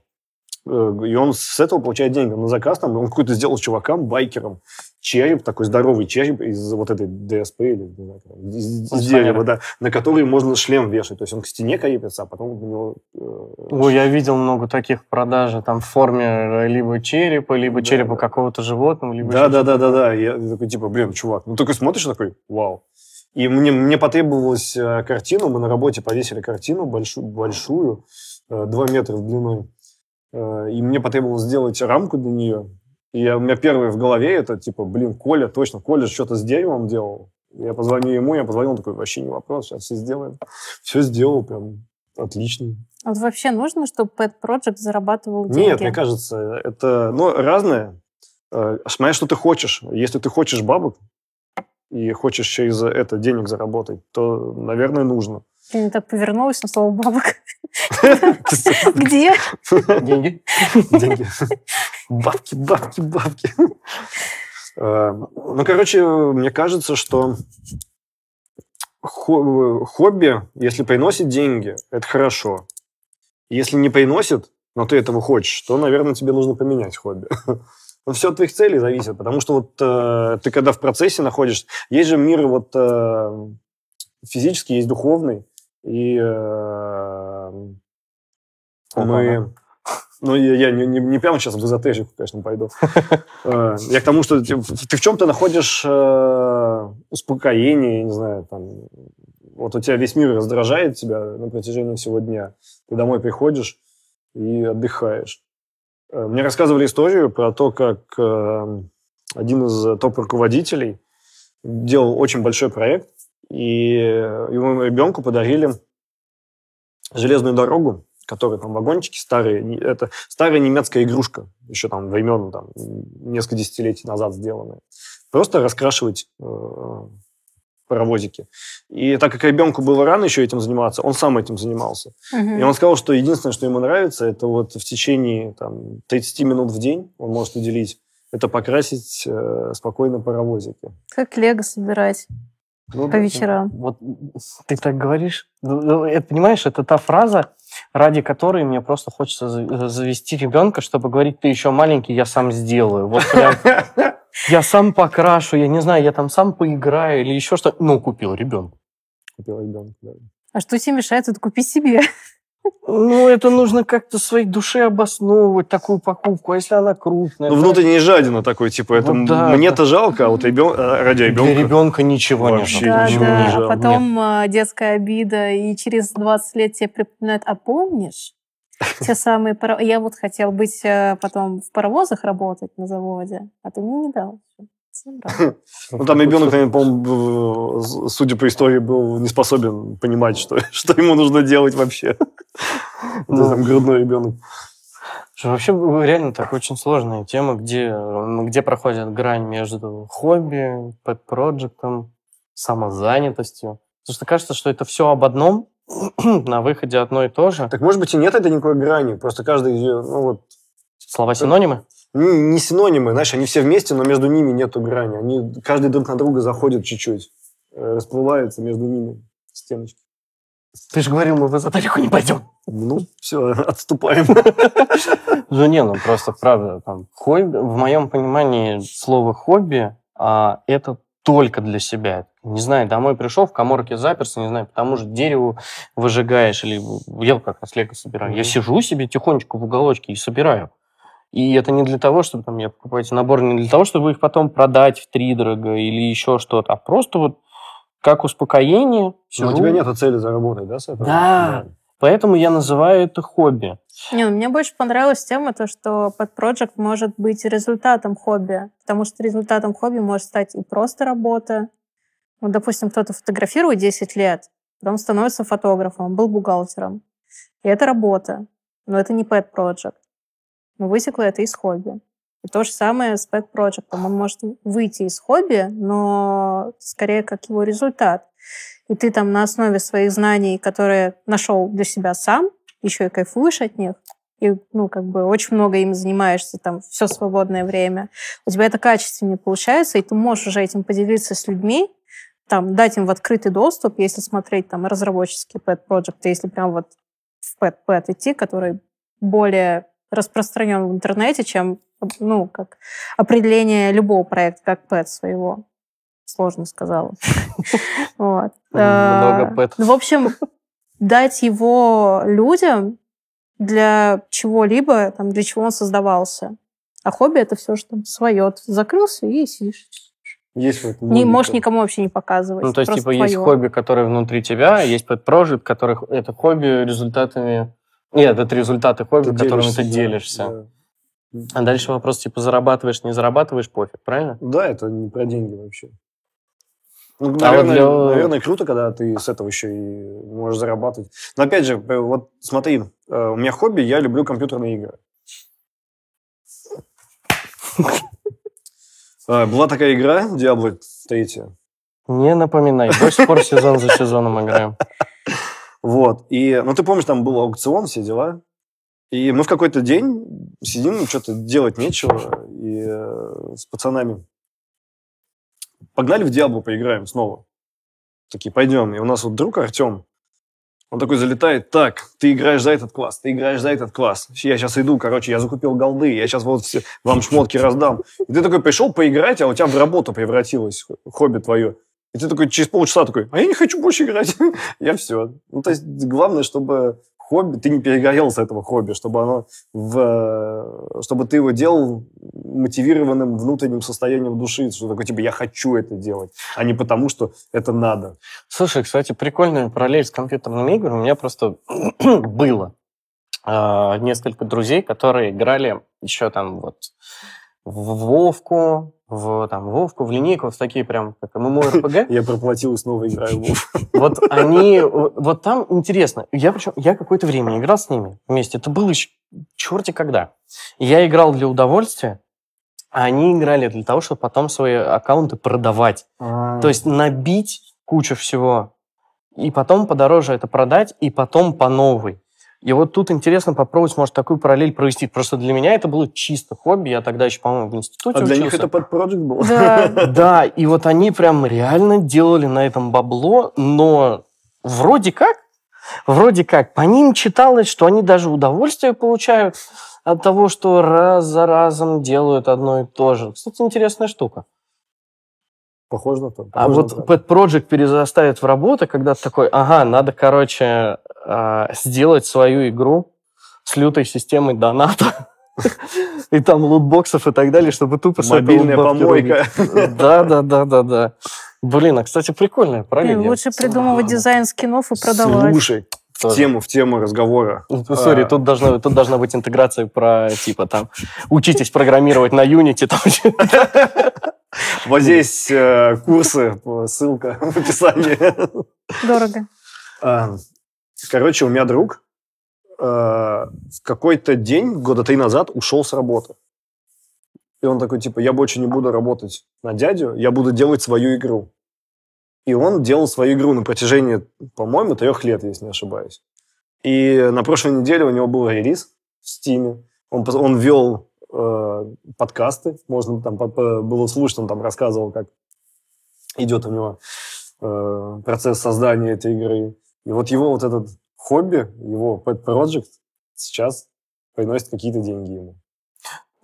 Э, И он с этого получает деньги. На заказ там он какой-то сделал чувакам, байкерам, череп, такой здоровый череп из вот этой ДСП или не знаю, из, из дерева, да, на который можно шлем вешать. То есть он к стене крепится, а потом у него... э, Ой, я видел много таких в продаже, там в форме э, либо черепа, либо Да, черепа да. какого-то животного, либо Да, еще да, да, что-то. да, да. Я такой, типа, блин, чувак. Ну, такой смотришь, такой, вау. И мне, мне потребовалась э, картину, мы на работе повесили картину большую, большую, э, 2 метра в длиной. Э, и мне потребовалось сделать рамку для нее. И я- у меня первое в голове это, типа, блин, Коля, точно, Коля что-то с деревом делал. Я позвоню ему, я позвонил, такой, вообще не вопрос, сейчас все сделаем. Все сделал, прям отлично. А Вот вообще нужно, чтобы Pet Project зарабатывал деньги? Нет, мне кажется, это ну, разное. Э, Смотря, что ты хочешь. Если ты хочешь бабок и хочешь через это денег заработать, то, наверное, нужно. Я не так повернулась на слово бабок. Где? Деньги? Деньги. Бабки, бабки, бабки. Э, Ну, короче, мне кажется, что хо- хобби, если приносит деньги, это хорошо. Если не приносит, но ты этого хочешь, то, наверное, тебе нужно поменять хобби. Но все от твоих целей зависит, потому что вот э, ты когда в процессе находишься, есть же мир вот э, физический, есть духовный, и э, мы... Ну, я, я не, не, не прямо сейчас в эзотерику, конечно, пойду. Э, Я к тому, что ты, ты в чем-то находишь э, успокоение, не знаю, там, вот у тебя весь мир раздражает тебя на протяжении всего дня. Ты домой приходишь и отдыхаешь. Э, Мне рассказывали историю про то, как э, один из топ-руководителей делал очень большой проект, и ему ребенку подарили железную дорогу, которые там вагончики старые. Это старая немецкая игрушка, еще там времен там, несколько десятилетий назад сделанная. Просто раскрашивать э, паровозики. И так как ребенку было рано еще этим заниматься, он сам этим занимался. Мгм. И он сказал, что единственное, что ему нравится, это вот в течение там, 30 минут в день он может уделить, это покрасить э, спокойно паровозики. Как лего собирать Ну, по вечерам. Вот ты так говоришь, ну, ну, это, понимаешь, это та фраза, ради которой мне просто хочется за- завести ребенка, чтобы говорить, ты еще маленький, я сам сделаю. Вот прям, я сам покрашу, я не знаю, я там сам поиграю или еще что. Ну, купил ребенку. Купил ребенка, да. А что тебе мешает тут купить себе? Ну, это нужно как-то своей душе обосновывать, такую покупку. А если она крупная? Ну, то внутренний жадина такой, типа, это Вот да, мне-то жалко, а вот ребен- э, ради Для ребенка... ребенка ничего Вообще нет. Да, ничего не да. жалко. А потом э, детская обида, и через 20 лет тебе припоминают, а помнишь? Те самые паро- Я вот хотел быть э, потом в паровозах работать на заводе, а ты мне не дал. Забрал. Ну, там ребенок, по-моему, судя по истории, был не способен понимать, что, что ему нужно делать вообще. Ну. Ну, там грудной ребенок. Вообще реально так очень сложная тема, где, где проходит грань между хобби, пэт-проектом, самозанятостью. Потому что кажется, что это все об одном, на выходе одно и то же. Так, может быть, и нет этой никакой грани, просто каждый, ну, вот, Слова-синонимы? Не, не синонимы, знаешь, они все вместе, но между ними нету грани. Они, каждый друг на друга заходит чуть-чуть, э, расплываются между ними стеночки. Ты же говорил, мы в эзотерику не пойдем. Ну, все, отступаем. Ну не, ну просто правда, там, хобби, в моем понимании слово хобби, а, это только для себя. Не знаю, домой пришел, в коморке заперся, не знаю, по тому же дереву выжигаешь, или я как раз лего собираю. Я Мгм. сижу себе тихонечко в уголочке и собираю. И это не для того, чтобы там я покупаю эти наборы, не для того, чтобы их потом продать в три дорого или еще что-то, а просто вот как успокоение. Но Сижу. у тебя нет цели заработать, да, с этого? Да. Поэтому я называю это хобби. Не, ну, мне больше понравилась тема, то, что под Project может быть результатом хобби, потому что результатом хобби может стать и просто работа. Вот, допустим, кто-то фотографирует 10 лет, потом становится фотографом, он был бухгалтером. И это работа, но это не pet project. Но вытекло это из хобби. И то же самое с pet project. Он может выйти из хобби, но скорее как его результат. И ты там на основе своих знаний, которые нашел для себя сам, еще и кайфуешь от них, и, ну, как бы очень много им занимаешься там все свободное время, у тебя это качественнее получается, и ты можешь уже этим поделиться с людьми, там, дать им в открытый доступ, если смотреть там разработческие pet project, если прям вот в pet pet идти, который более распространен в интернете, чем, ну, как определение любого проекта, как pet своего. Сложно сказала. Много Э, в общем, дать его людям для чего-либо, там, для чего он создавался. А хобби это все, что свое. Ты закрылся и сидишь. Есть вот Не можешь никому вообще не показывать. Ну, то есть, типа, есть твоё. хобби, которое внутри тебя, а есть подпрожит, которых это хобби результатами... Нет, это результаты хобби, Ты которыми делишься, ты делишься. да. А дальше вопрос, типа, зарабатываешь, не зарабатываешь, пофиг, правильно? Да, это не про деньги вообще. Ну, А вот наверное, для- наверное, круто, когда ты с этого еще и можешь зарабатывать. Но опять же, э, вот смотри, э, у меня хобби, я люблю компьютерные игры. Э, Была такая игра, Diablo 3. Не напоминай. До сих пор сезон за сезоном играем. Вот. И, ну, ты помнишь, там был аукцион, все дела. И мы в какой-то день сидим, что-то делать нечего, и э, с пацанами погнали в Диабло поиграем снова. Такие, пойдем. И у нас вот друг Артем, он такой залетает, так, ты играешь за этот класс, ты играешь за этот класс. Я сейчас иду, короче, я закупил голды, я сейчас вот все, вам шмотки раздам. И ты такой пришел поиграть, а у тебя в работу превратилось хобби твое. И ты такой через полчаса такой, а я не хочу больше играть. я все. Ну, то есть главное, чтобы хобби, ты не перегорел с этого хобби, чтобы оно в, чтобы ты его делал мотивированным внутренним состоянием души, что такое, типа, я хочу это делать, а не потому, что это надо. Слушай, кстати, прикольная параллель с компьютерными играми. У меня просто было а, несколько друзей, которые играли еще там вот в Вовку, в там, Вовку, в линейку, в такие прям, как ММО-РПГ. Я проплатил и снова играю в Вов. Вот они, вот там интересно. Я причем, я какое-то время играл с ними вместе. Это было еще черти когда. Я играл для удовольствия, а они играли для того, чтобы потом свои аккаунты продавать. То есть набить кучу всего, и потом подороже это продать, и потом по новой. И вот тут интересно попробовать, может, такую параллель провести. Просто для меня это было чисто хобби. Я тогда еще, по-моему, в институте А для них учился. это под проект был? Да. Да, и вот они прям реально делали на этом бабло, но вроде как, вроде как, по ним читалось, что они даже удовольствие получают от того, что раз за разом делают одно и то же. Кстати, интересная штука. Похоже на то. А похоже вот на то. Pet Project перезастает в работу, когда ты такой, ага, надо, короче, а, сделать свою игру с лютой системой доната. И там лутбоксов и так далее, чтобы тупо с Мобильная помойка. Да, да, да, да, да. Блин, а, кстати, прикольная, правильно? Лучше придумывать дизайн скинов и продавать. Слушай, в тему, в тему разговора. Сори, А. тут, должна, тут должна быть интеграция про, типа, там, учитесь программировать на Unity. Там, Вот здесь э, курсы, э, ссылка в описании. Дорого. А, Короче, у меня друг э, в какой-то день, года три назад, ушел с работы. И он такой, типа, я больше не буду работать на дядю, я буду делать свою игру. И он делал свою игру на протяжении, по-моему, трех лет, если не ошибаюсь. И на прошлой неделе у него был релиз в Стиме. Он, он вел э, подкасты, можно там по- по- было слушать, он там рассказывал, как идет у него э, процесс создания этой игры. И вот его вот этот хобби, его pet project сейчас приносит какие-то деньги ему.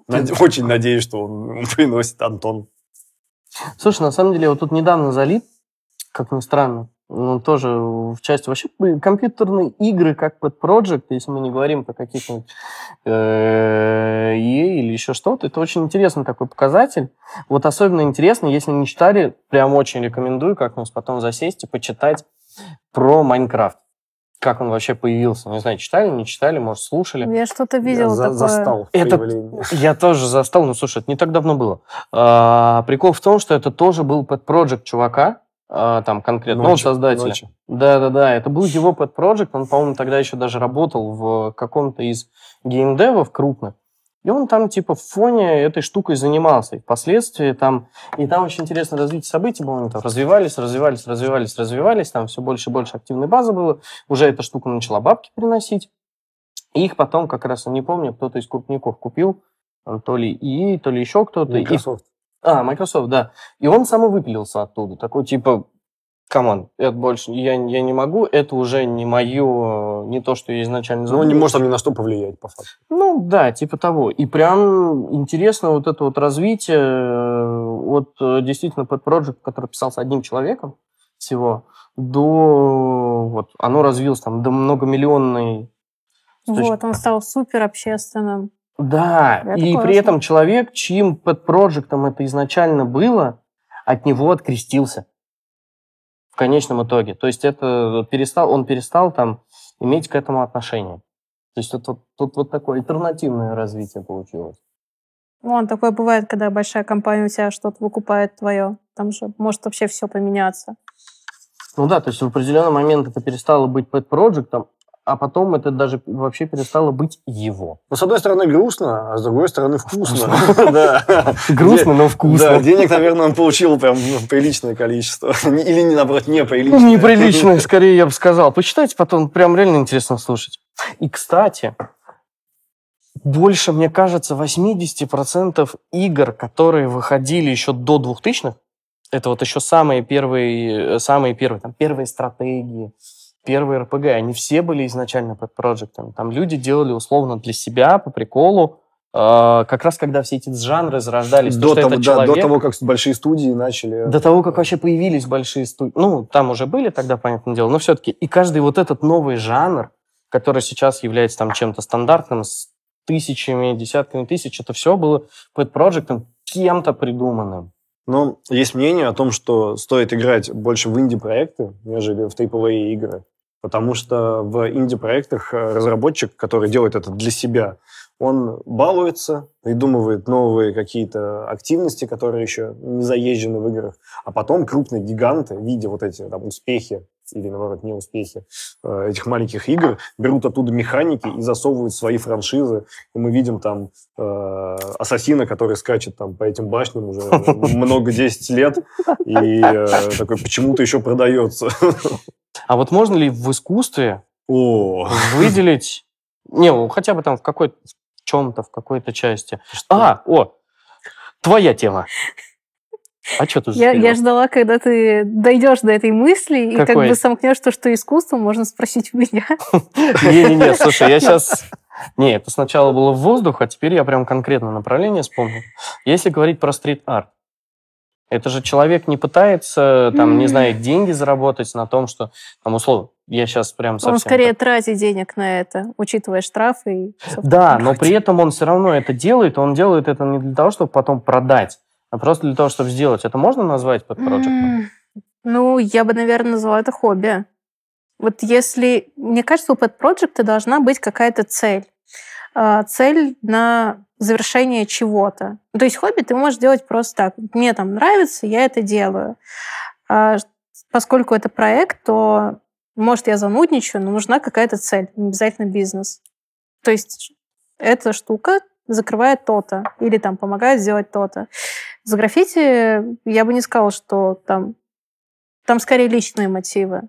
Над- Очень надеюсь, что он приносит Антон. Слушай, на самом деле, вот тут недавно залит, как ни странно, ну, тоже в части вообще компьютерные игры, как Pet Project, если мы не говорим про каких-нибудь э, EA или еще что-то, это очень интересный такой показатель. Вот особенно интересно, если не читали, прям очень рекомендую как-нибудь потом засесть и почитать про Майнкрафт. Как он вообще появился. Не знаю, читали, не читали, может, слушали. Я что-то Я видела за- такое. застал Это-. Я тоже застал, ну слушай, это не так давно было. А, прикол в том, что это тоже был Pet Project чувака, а, там конкретно, ну, Ночью, создателя. ночью. Да-да-да, это был его Pet Project, он, по-моему, тогда еще даже работал в каком-то из геймдевов крупных. И он там типа в фоне этой штукой занимался. И впоследствии там... И там очень интересно развитие событий было. Они там развивались, развивались, развивались, развивались. Там все больше и больше активной базы было. Уже эта штука начала бабки приносить. И их потом, как раз, не помню, кто-то из крупников купил. То ли и то ли еще кто-то. Microsoft. А, Microsoft, да. И он сам и выпилился оттуда. Такой типа, come on, это больше, я, я не могу, это уже не мое, не то, что я изначально Ну, он задумал. не может там ни на что повлиять, по факту. Ну, да, типа того. И прям интересно вот это вот развитие э, от э, действительно Pet Project, который писался одним человеком всего, до вот оно развилось там до многомиллионной Вот, он стал супер общественным. Да, Это и при классно. этом человек, чьим пэт-проектом это изначально было, от него открестился в конечном итоге. То есть это перестал, он перестал там иметь к этому отношение. То есть тут, тут вот такое альтернативное развитие получилось. Вон, такое бывает, когда большая компания у тебя что-то выкупает твое. Там же может вообще все поменяться. Ну да, то есть в определенный момент это перестало быть пэт-проектом, а потом это даже вообще перестало быть его. Ну, с одной стороны, грустно, а с другой стороны, вкусно. Да. Грустно, но Да, вкусно. денег, наверное, он получил прям ну, приличное количество. Или, не, наоборот, неприличное. Ну, неприлично, скорее, я бы сказал. Почитайте потом, прям реально интересно слушать. И, кстати, больше, мне кажется, 80% игр, которые выходили еще до 2000-х, это вот еще самые первые, э, самые первые, там, первые стратегии, первые РПГ, они все были изначально под проектами. Там люди делали условно для себя, по приколу, э, как раз когда все эти жанры зарождались. До то, того, да, до человек- того, как большие студии начали. до того, как вообще появились большие студии. Ну, там уже были тогда, понятное дело, но все-таки. И каждый вот этот новый жанр, который сейчас является там чем-то стандартным, с тысячами, десятками тысяч, это все было под проектом кем-то придуманным. Но есть мнение о том, что стоит играть больше в инди-проекты, нежели в AAA игры. Потому что в инди-проектах э, разработчик, который делает это для себя, он балуется, придумывает новые какие-то активности, которые еще не заезжены в играх, а потом крупные гиганты, видя вот эти там, успехи или, наоборот, неуспехи э, этих маленьких игр, берут оттуда механики и засовывают свои франшизы. И мы видим там э, Ассасина, который скачет там по этим башням уже много 10 лет, и э, такой почему-то еще продается. А вот можно ли в искусстве О, выделить, не, ну, хотя бы там в какой-то в чем-то, в какой-то части. А, о, твоя тема. А что тут Я, я ждала, когда ты дойдешь до этой мысли и как Какой? бы сомкнешь то, что искусство, можно спросить у меня. Не-не-не, слушай, я сейчас... Не, это сначала было в воздух, а теперь я прям конкретно направление вспомнил. Если говорить про стрит-арт, это же человек не пытается, там, не знаю, деньги заработать на том, что, там, условно, я сейчас прям совсем... Он скорее тратит денег на это, учитывая штрафы. И Да, но при этом он все равно это делает, он делает это не для того, чтобы потом продать, а просто для того, чтобы сделать. Это можно назвать под проектом? М, Ну, я бы, наверное, назвала это хобби. Вот если... Мне кажется, у pet проекта должна быть какая-то цель. А, Цель на завершение чего-то. То есть хобби ты можешь делать просто так. Мне там нравится, я это делаю. А Поскольку это проект, то, может, я занудничаю, но нужна какая-то цель, не обязательно бизнес. То есть эта штука закрывает то-то или там помогает сделать то-то. За граффити я бы не сказала, что там, там скорее личные мотивы.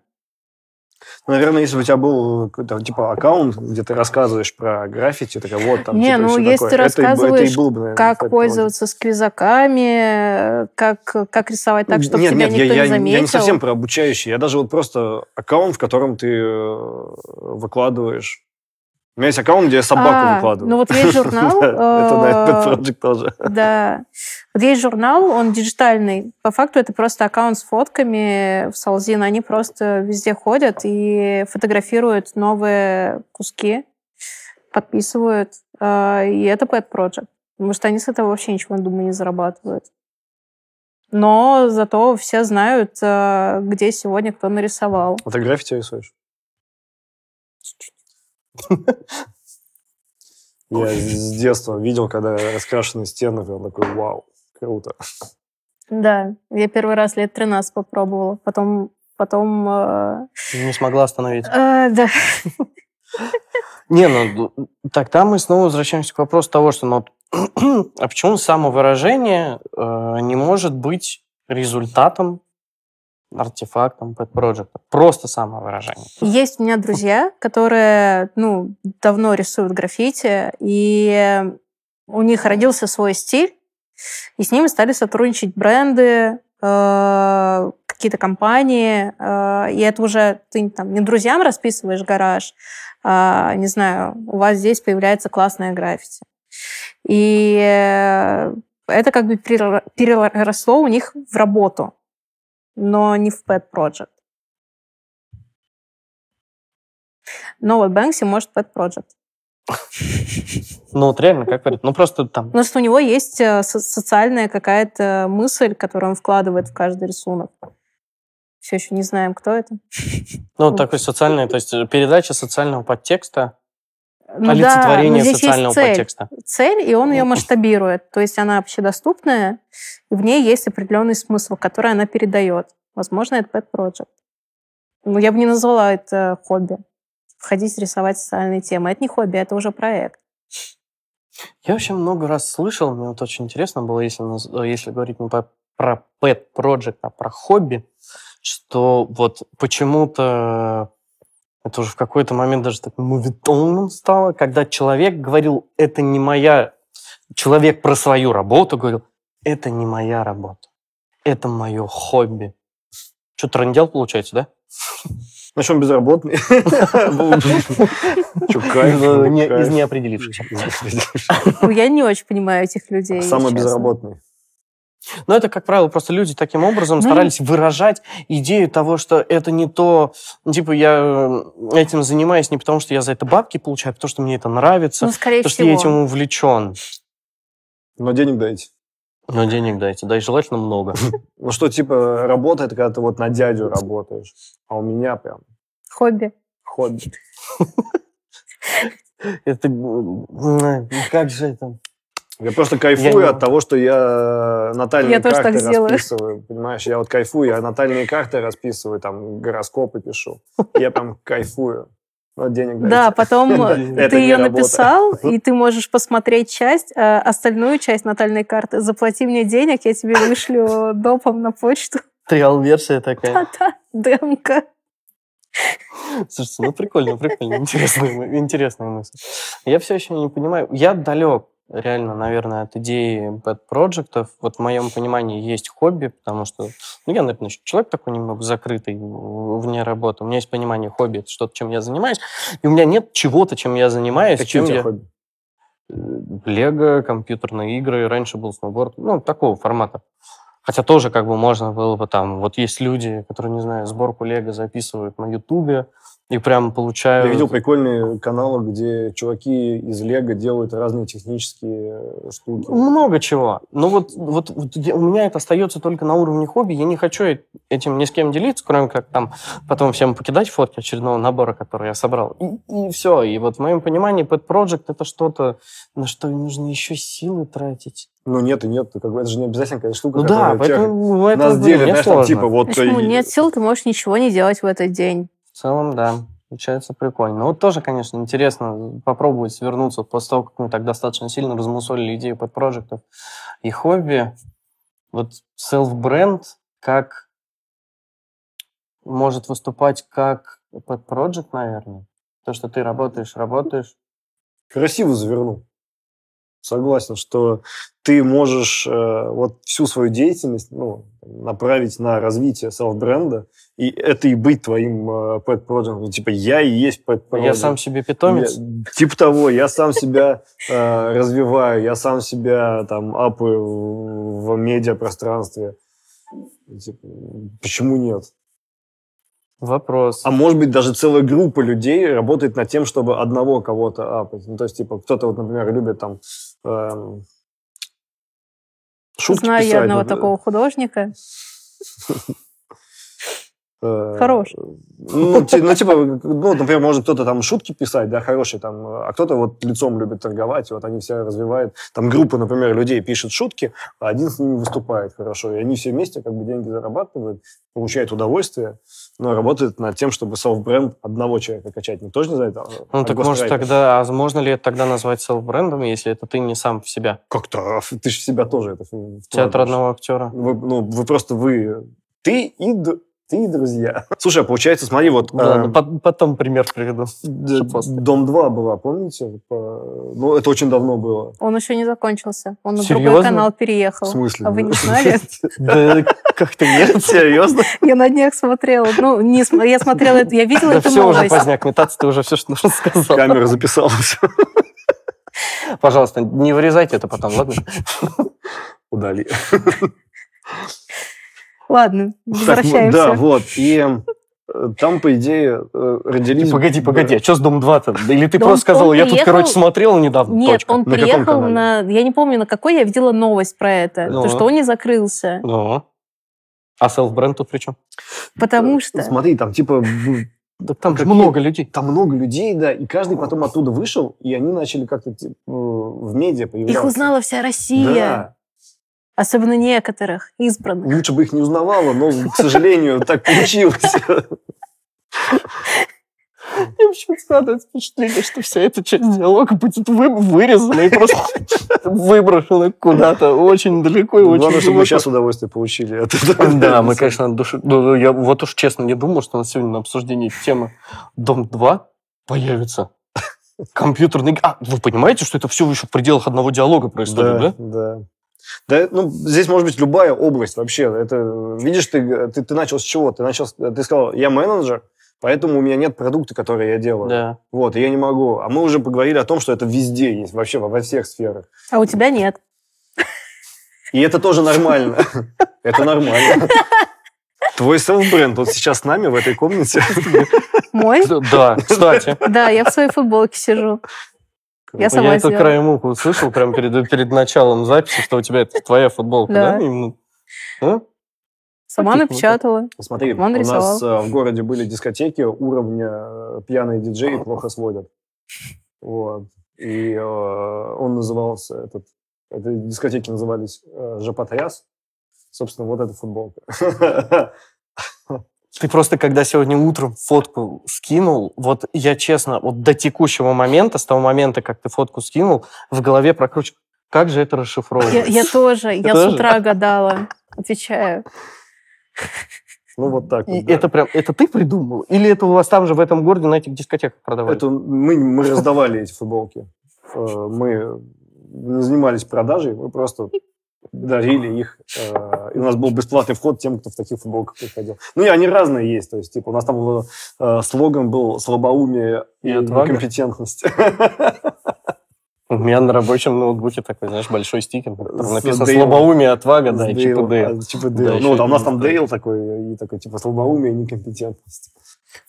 Наверное, если бы у тебя был какой-то типа аккаунт, где ты рассказываешь про граффити, такая вот там. Не, типа, ну, если такое. ты Это б- это рассказываешь, был бы, наверное, Как пользоваться сквизаками, как, как рисовать так, чтобы нет, тебя нет, никто я, не я, заметил. я не совсем про обучающий. Я даже вот просто аккаунт, в котором ты э, выкладываешь. У меня есть аккаунт, где я собаку А, выкладываю. ну вот есть журнал, Это на э, Pet Project тоже. Да. Вот есть журнал, он диджитальный. По факту это просто аккаунт с фотками в Салзин. Они просто везде ходят и фотографируют новые куски, подписывают. Э, И это Pet Project. Потому что они с этого вообще ничего, думаю, не зарабатывают. Но зато все знают, э, где сегодня кто нарисовал. А ты граффити рисуешь? Я с детства видел, когда раскрашенные стены, прям такой, вау, круто. Да, я первый раз лет 13 попробовала. Потом, потом э, Не смогла остановить. э, да. Не, ну тогда мы снова возвращаемся к вопросу того, что ну, а почему самовыражение э, не может быть результатом, артефактом Pet Project? Просто самовыражение. Есть у меня друзья, которые, ну, давно рисуют граффити, и у них родился свой стиль, и с ними стали сотрудничать бренды, э, какие-то компании, э, и это уже ты там не друзьям расписываешь гараж, а, не знаю, у вас здесь появляется классная граффити. И э, это как бы переро- переросло у них в работу, но не в pet project. Но вот Бэнкси может pet project. Ну вот реально, как говорят, ну просто там Потому что у него есть э, со- социальная какая-то мысль, которую он вкладывает в каждый рисунок. Все еще не знаем, кто это. Ну, такой социальный, то есть передача социального подтекста, Ну олицетворение но здесь социального есть цель. подтекста. Цель, и он ее масштабирует. То есть она общедоступная, и в ней есть определенный смысл, который она передает. Возможно, это pet project. Ну, я бы не назвала это хобби. Ходить рисовать социальные темы. Это не хобби, это уже проект. Я вообще много раз слышал, мне вот очень интересно было, если, если говорить не про pet project, а про хобби, что вот почему-то это уже в какой-то момент даже так мувитоном стало, когда человек говорил, это не моя... Человек про свою работу говорил, это не моя работа, это мое хобби. Что, трындел получается, да? Ну что, он безработный? Че, кайф? Ну, не- кайф. из неопределившихся. Ну, я не очень понимаю этих людей. Самый честно. безработный. Но это, как правило, просто люди таким образом Ну, старались выражать идею того, что это не то, типа, я э, этим занимаюсь не потому, что я за это бабки получаю, а потому что мне это нравится, Ну, скорее потому что я этим всего. увлечен. Но денег дайте. Но денег дайте, да и желательно много. Ну что, типа, работа, это когда ты вот на дядю работаешь. А у меня прям Хобби. Хобби. Это... Как же это? Я просто кайфую не- от того, что я натальные Я тоже карты так делаю. расписываю. Понимаешь, я вот кайфую, я натальные карты расписываю, там гороскопы пишу. Я прям кайфую. Вот денег Да, дайте. потом Это ты не ее написал, и ты можешь посмотреть часть, а остальную часть натальной карты. Заплати мне денег, я тебе вышлю допом на почту. Триал-версия такая. Да-да, демка. Слушайте, ну прикольно, прикольно. Интересная, интересная мысль. Я все еще не понимаю. Я далек, реально, наверное, от идеи пэт-проектов. Вот в моем понимании есть хобби, потому что, ну, я, наверное, человек такой немного закрытый вне работы. У меня есть понимание хобби, это что-то, чем я занимаюсь. И у меня нет чего-то, чем я занимаюсь, Какие чем у тебя я... хобби? Э, Лего, компьютерные игры, раньше был сноуборд, ну, такого формата. Хотя тоже как бы можно было бы там, вот есть люди, которые, не знаю, сборку Лего записывают на Ютубе и прям получают... Я видел прикольные каналы, где чуваки из Лего делают разные технические э, штуки. Много чего. Но вот, вот, вот я- у меня это остается только на уровне хобби. Я не хочу э- этим ни с кем делиться, кроме как там потом всем покидать фотки очередного набора, который я собрал. И, все. И вот в моем понимании Pet Project это что-то, на что нужно еще силы тратить. Ну нет и нет, как бы это же не обязательно какая-то штука, Ну да, тех- поэтому в этом нас делит, знаешь, там типа вот... Почему? э, Нет сил, ты можешь ничего не делать в этот день. В целом, да. Получается прикольно. Ну, вот тоже, конечно, интересно попробовать свернуться после того, как мы так достаточно сильно размусолили идею под проектов и хобби. Вот self-бренд как может выступать как под project, наверное. То, что ты работаешь, работаешь. красиво завернул. Согласен, что ты можешь э, вот всю свою деятельность ну, направить на развитие селф-бренда, и это и быть твоим э, pet project. Ну, типа, я и есть pet project. Я сам себе питомец. Я- типа того, я сам себя э, развиваю, я сам себя там апаю в, в медиапространстве. Типа, почему нет? Вопрос. А может быть, даже целая группа людей работает над тем, чтобы одного кого-то апать. Ну, то есть, типа, кто-то, вот, например, любит там шутки Знаю я писать. одного вот, такого художника. Хорош. Ну, ну, типа, ну, например, может кто-то там шутки писать, да, хорошие там, а кто-то вот лицом любит торговать, и вот они все развивают. Там группа, например, людей пишет шутки, а один с ними выступает хорошо, и они все вместе как бы деньги зарабатывают, получают удовольствие, но работают над тем, чтобы селф-бренд одного человека качать. Не тоже не знаю, там, Ну, а так может тогда, а можно ли это тогда назвать селф-брендом, если это ты не сам в себя? Как-то, а ты же в себя тоже это. Театр одного актера. Вы, ну, вы просто, вы, ты и, ты и друзья. Слушай, а получается, смотри, вот... Да, э, ну, пот- потом пример приведу. Дом 2 была, помните? По- Ну, это очень давно было. Он еще не закончился. Он на Серьезно? другой канал переехал. В смысле? А вы не знали? Да как-то нет. Серьезно? Я на днях смотрела. Ну, не я смотрела, это- я видела Да эту все уже, новость. поздняк метаться, ты уже все, что нужно сказал. Камера записалась. Пожалуйста, не вырезайте это потом, ладно? Удали. Ладно, Так, возвращаемся. Да, вот. И э, там, по идее, э, родились... Погоди, погоди, а что с Дом 2-то? Да Или ты просто сказал, я тут, короче, смотрел недавно. Нет, точка». он На приехал на... Я не помню, на какой, я видела новость про это. Ну. То, что он не закрылся. Ну, а селф-бренд тут при чем? Потому что... Смотри, там типа... Да там же много людей. Там много людей, да, и каждый потом оттуда вышел, и они начали как-то типа, э, в медиа появляться. Их узнала вся Россия. Да. Особенно некоторых избранных. Лучше бы их не узнавала, но, к сожалению, так получилось. Мне почему-то складывается впечатление, что вся эта часть диалога будет вы- вырезана и просто выброшена куда-то очень далеко и очень Главное, чтобы мы сейчас удовольствие получили от этого. Да, мы, конечно, от души... ну, Я вот уж честно не думал, что у нас сегодня на обсуждении темы Дом 2 появится. Компьютерный... А, вы понимаете, что это все еще в пределах одного диалога происходит, да? Да, да. Да, ну, здесь может быть любая область вообще. Это, видишь, ты, ты, ты начал с чего? Ты начал, ты сказал, я менеджер, поэтому у меня нет продукта, который я делаю. Да. Вот, и я не могу. А мы уже поговорили о том, что это везде есть, вообще во, во всех сферах. А у тебя нет. И это тоже нормально. Это нормально. Твой селф-бренд вот сейчас с нами в этой комнате. Мой? Да, кстати. Да, я в своей футболке сижу. Я сама Я это сделала. краем уха услышал прямо перед, перед началом записи, что у тебя это твоя футболка, да? Да. Именно. А? Сама напечатала. Смотри, Он у нас э, в городе были дискотеки, уровня э, пьяные диджеи плохо сводят. Вот. И э, он назывался, этот, это дискотеки назывались э, Жопотряс. Собственно, вот эта футболка. Ты просто, когда сегодня утром фотку скинул, вот я честно, вот до текущего момента, с того момента, как ты фотку скинул, в голове прокручиваю, как же это Я, расшифровывается? я тоже, я тоже? с утра гадала. Отвечаю. Ну, вот так вот. да. это прям, это ты придумал? Или это у вас там же в этом городе на этих дискотеках продавали? Это мы, мы раздавали эти футболки. Э, Мы занимались продажей, мы просто дарили их. э, И у нас был бесплатный вход тем, кто в таких футболках приходил. Ну и они разные есть. То есть, типа, у нас там был, э, слоган был «Слабоумие и И отвага». некомпетентность». У меня на рабочем ноутбуке такой, знаешь, большой стикер, С написано Дейлом. «Слабоумие, отвага», да, и Дейл, Чип и Дейл. а, Чип и Да, Дейл. еще Ну, вот, а у нас там. Дейл такой, и такой, типа, слабоумие и некомпетентность.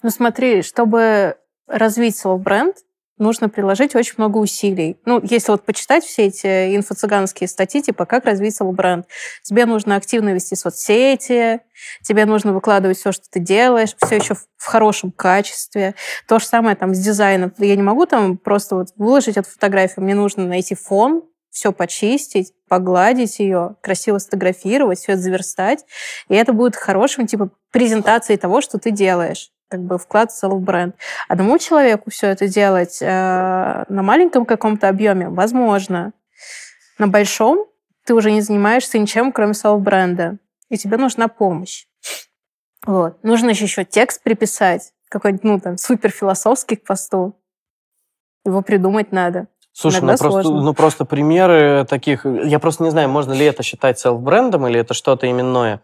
Ну смотри, чтобы развить свой бренд, нужно приложить очень много усилий. Ну, если вот почитать все эти инфо-цыганские статьи, типа «Как развить свой бренд», тебе нужно активно вести соцсети, тебе нужно выкладывать все, что ты делаешь, все еще в хорошем качестве. То же самое там с дизайном. Я не могу там просто вот выложить эту фотографию, мне нужно найти фон, все почистить, погладить ее, красиво сфотографировать, все это заверстать. И это будет хорошим, типа, презентацией того, что ты делаешь как бы вклад в целый бренд. Одному человеку все это делать э, на маленьком каком-то объеме возможно. На большом ты уже не занимаешься ничем, кроме своего бренда. И тебе нужна помощь. Вот. Нужно еще, еще текст приписать, какой-нибудь, ну, там, супер философский к посту. Его придумать надо. Слушай, ну просто, ну просто примеры таких... Я просто не знаю, можно ли это считать селф-брендом или это что-то именное.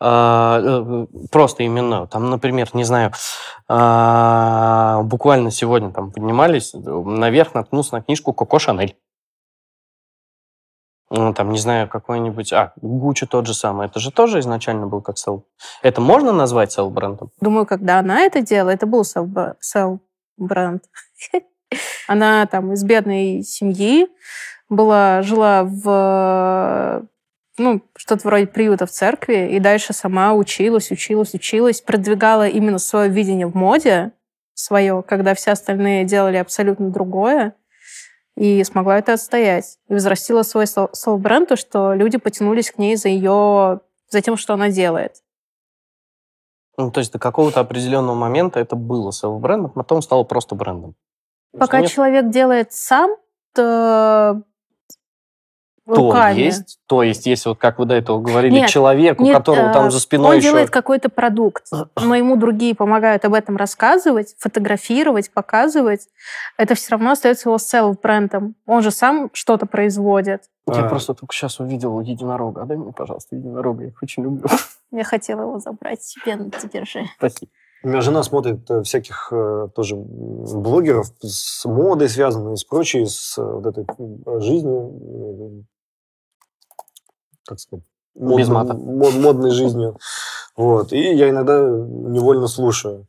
А, э, просто именное. Там, например, не знаю, а, буквально сегодня там поднимались, наверх наткнулся на книжку «Коко Шанель». Ну, там, не знаю, какой-нибудь... А, Гуччи тот же самый. Это же тоже изначально был как селф. Это можно назвать селф-брендом? Думаю, когда она это делала, это был селф- селф-бренд. Она там из бедной семьи была, жила в ну, что-то вроде приюта в церкви, и дальше сама училась, училась, училась, продвигала именно свое видение в моде, свое, когда все остальные делали абсолютно другое, и смогла это отстоять. И взрастила свой селф-бренд, то, что люди потянулись к ней за ее, за тем, что она делает. Ну, то есть до какого-то определенного момента это было селф-брендом, потом стало просто брендом. Пока Нет? человек делает сам, то то руками. есть, то есть, если вот как вы до этого говорили, Нет, человек, у Нет, которого э, там за спиной Он еще... делает какой-то продукт, но ему другие помогают об этом рассказывать, фотографировать, показывать. Это все равно остается его селф-брендом. Он же сам что-то производит. Я А. просто только сейчас увидел единорога. А дай мне, пожалуйста, единорога. Я их очень люблю. Я хотела его забрать себе, но ты держи. Спасибо. У меня жена смотрит э, всяких э, тоже блогеров с модой связанных, с прочей, с э, вот этой жизнью, как сказать, Без модной- мата. мод- модной жизнью. Вот. И я иногда невольно слушаю.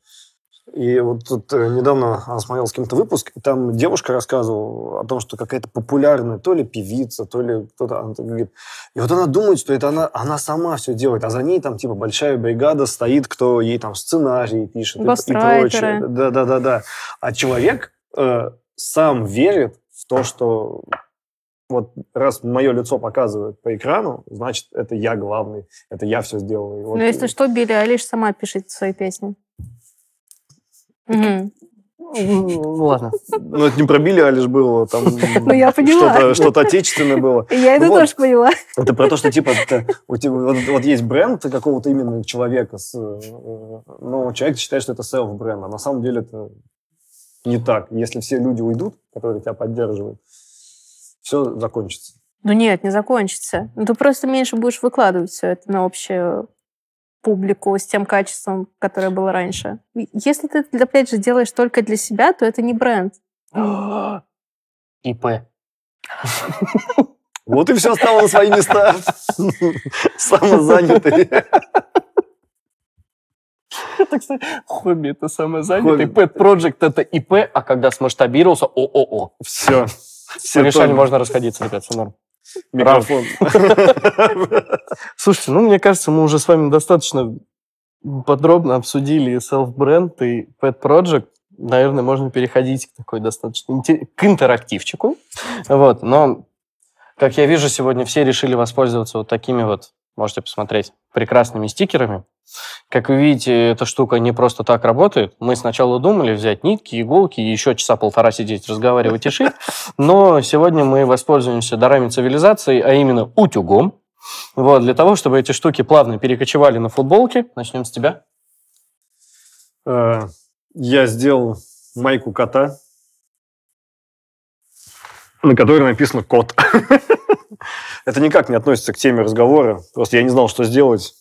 И вот тут э, недавно она смотрела с кем-то выпуск, и там девушка рассказывала о том, что какая-то популярная то ли певица, то ли кто-то... Она говорит, и вот она думает, что это она, она сама все делает, а за ней там типа большая бригада стоит, кто ей там сценарий пишет и- и, прочее. Да-да-да-да. А человек э, сам верит в то, что вот раз мое лицо показывают по экрану, значит, это я главный, это я все сделал. Вот- Но Ну, если что, Билли Алиш сама пишет свои песни. Ну, ладно. Ну, это не про Билли Алиш было, там Ну, я поняла. что-то, что-то отечественное было. Я это вот. тоже поняла. Это про то, что типа это- у тебя вот, вот есть бренд какого-то именно человека, с, э, но человек считает, что это селф-бренд, а на самом деле это не так. Если все люди уйдут, которые тебя поддерживают, все закончится. Ну нет, не закончится. Ну, ты просто меньше будешь выкладывать все это на общую публику с тем качеством, которое было раньше. Если ты, опять же, делаешь только для себя, то это не бренд. ИП. Вот и все стало на свои места. Самозанятый. Это, кстати, хобби это самозанятый, pet project это ИП, а когда смасштабировался, ООО. Все. Все решали, можно расходиться, ребят, все норм. Микрофон. Слушайте, ну, мне кажется, мы уже с вами достаточно подробно обсудили self-бренд и pet project. Наверное, можно переходить к такой достаточно к интерактивчику. Вот, но, как я вижу, сегодня все решили воспользоваться вот такими вот, можете посмотреть, прекрасными стикерами. Как вы видите, эта штука не просто так работает. Мы сначала думали взять нитки, иголки и еще часа полтора сидеть, разговаривать и шить. Но сегодня мы воспользуемся дарами цивилизации, а именно утюгом. Вот, для того, чтобы эти штуки плавно перекочевали на футболки. Начнем с тебя. Э, Я сделал майку кота, на которой написано «кот». Это никак не относится к теме разговора. Просто я не знал, что сделать.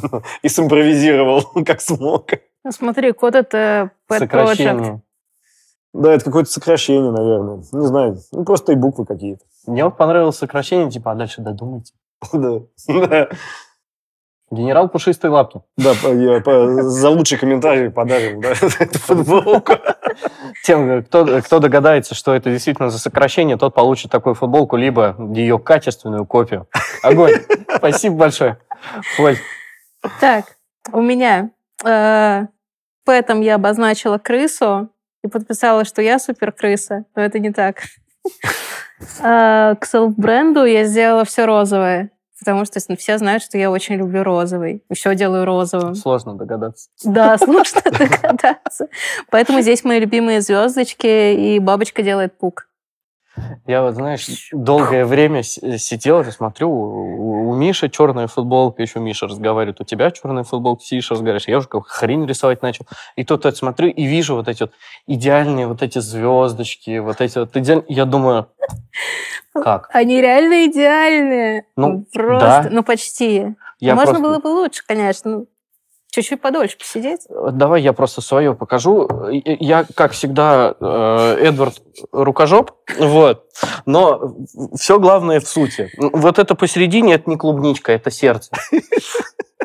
И симпровизировал, как смог. Ну, смотри, код это pet project. Сокращение. Да, это какое-то сокращение, наверное. Не знаю. Ну, просто и буквы какие-то. Мне вот понравилось сокращение, типа, а дальше додумайте. Да. Генерал пушистой лапки. Да, я за лучший комментарий подарим, да, эту футболку. Тем, кто, кто догадается, что это действительно за сокращение, тот получит такую футболку, либо ее качественную копию. Огонь. Спасибо большое. Оль, Так, у меня э, пэтом я обозначила крысу и подписала, что я супер крыса, но это не так. А, К селф-бренду я сделала все розовое, потому что все знают, что я очень люблю розовый. Все делаю розовым. сложно догадаться. Да, сложно догадаться. Поэтому здесь мои любимые звездочки, и бабочка делает пук. Я вот, знаешь, долгое время сидел и смотрю, у, у Миши черная футболка, еще Миша разговаривает, у тебя черная футболка, сидишь, разговариваешь. Я уже как хрень рисовать начал. И тут вот смотрю и вижу вот эти вот идеальные вот эти звездочки, вот эти вот идеальные. Я думаю, как? Они реально идеальные. Ну, просто, да. ну почти. Я Можно просто- было бы лучше, конечно. Чуть-чуть подольше посидеть. Давай я просто свое покажу. Я, как всегда, э, Эдвард рукожоп, вот. Но все главное в сути. Вот это посередине, это не клубничка, это сердце.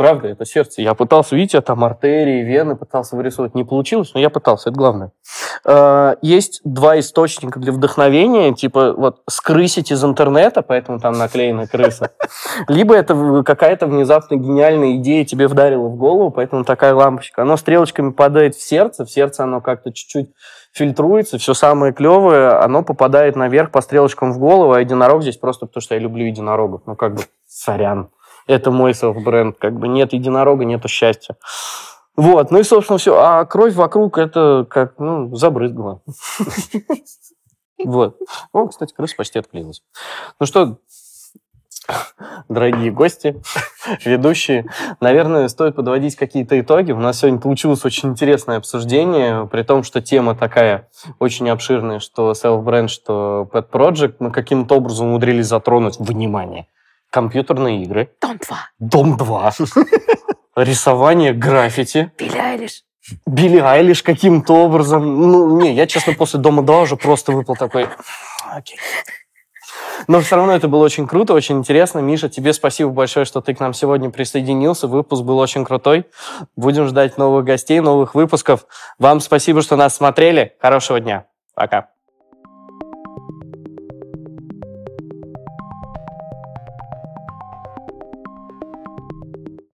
Правда, это сердце. Я пытался, видите, там артерии, вены пытался вырисовать. Не получилось, но я пытался, это главное. Э, Есть два источника для вдохновения, типа вот скрысить из интернета, поэтому там наклеена крыса. Либо это какая-то внезапно гениальная идея тебе вдарила в голову, поэтому такая лампочка. Оно стрелочками падает в сердце, в сердце оно как-то чуть-чуть фильтруется, все самое клевое, оно попадает наверх по стрелочкам в голову, а единорог здесь просто потому, что я люблю единорогов. Ну, как бы, сорян. Это мой селф-бренд. Как бы нет единорога, нету счастья. Вот, ну и, собственно, все. А кровь вокруг это как, ну, забрызгало. Вот. О, кстати, крыса почти отклеилась. Ну что, дорогие гости, ведущие, наверное, стоит подводить какие-то итоги. У нас сегодня получилось очень интересное обсуждение, при том, что тема такая очень обширная, что self-бренд, что pet project, мы каким-то образом умудрились затронуть, внимание, компьютерные игры, Дом 2. Дом 2, рисование, граффити, Билли Айлиш. Билли Айлиш каким-то образом. Ну, не, я, честно, после Дома 2 уже просто выпал такой... Окей. Но все равно это было очень круто, очень интересно. Миша, тебе спасибо большое, что ты к нам сегодня присоединился. Выпуск был очень крутой. Будем ждать новых гостей, новых выпусков. Вам спасибо, что нас смотрели. Хорошего дня. Пока.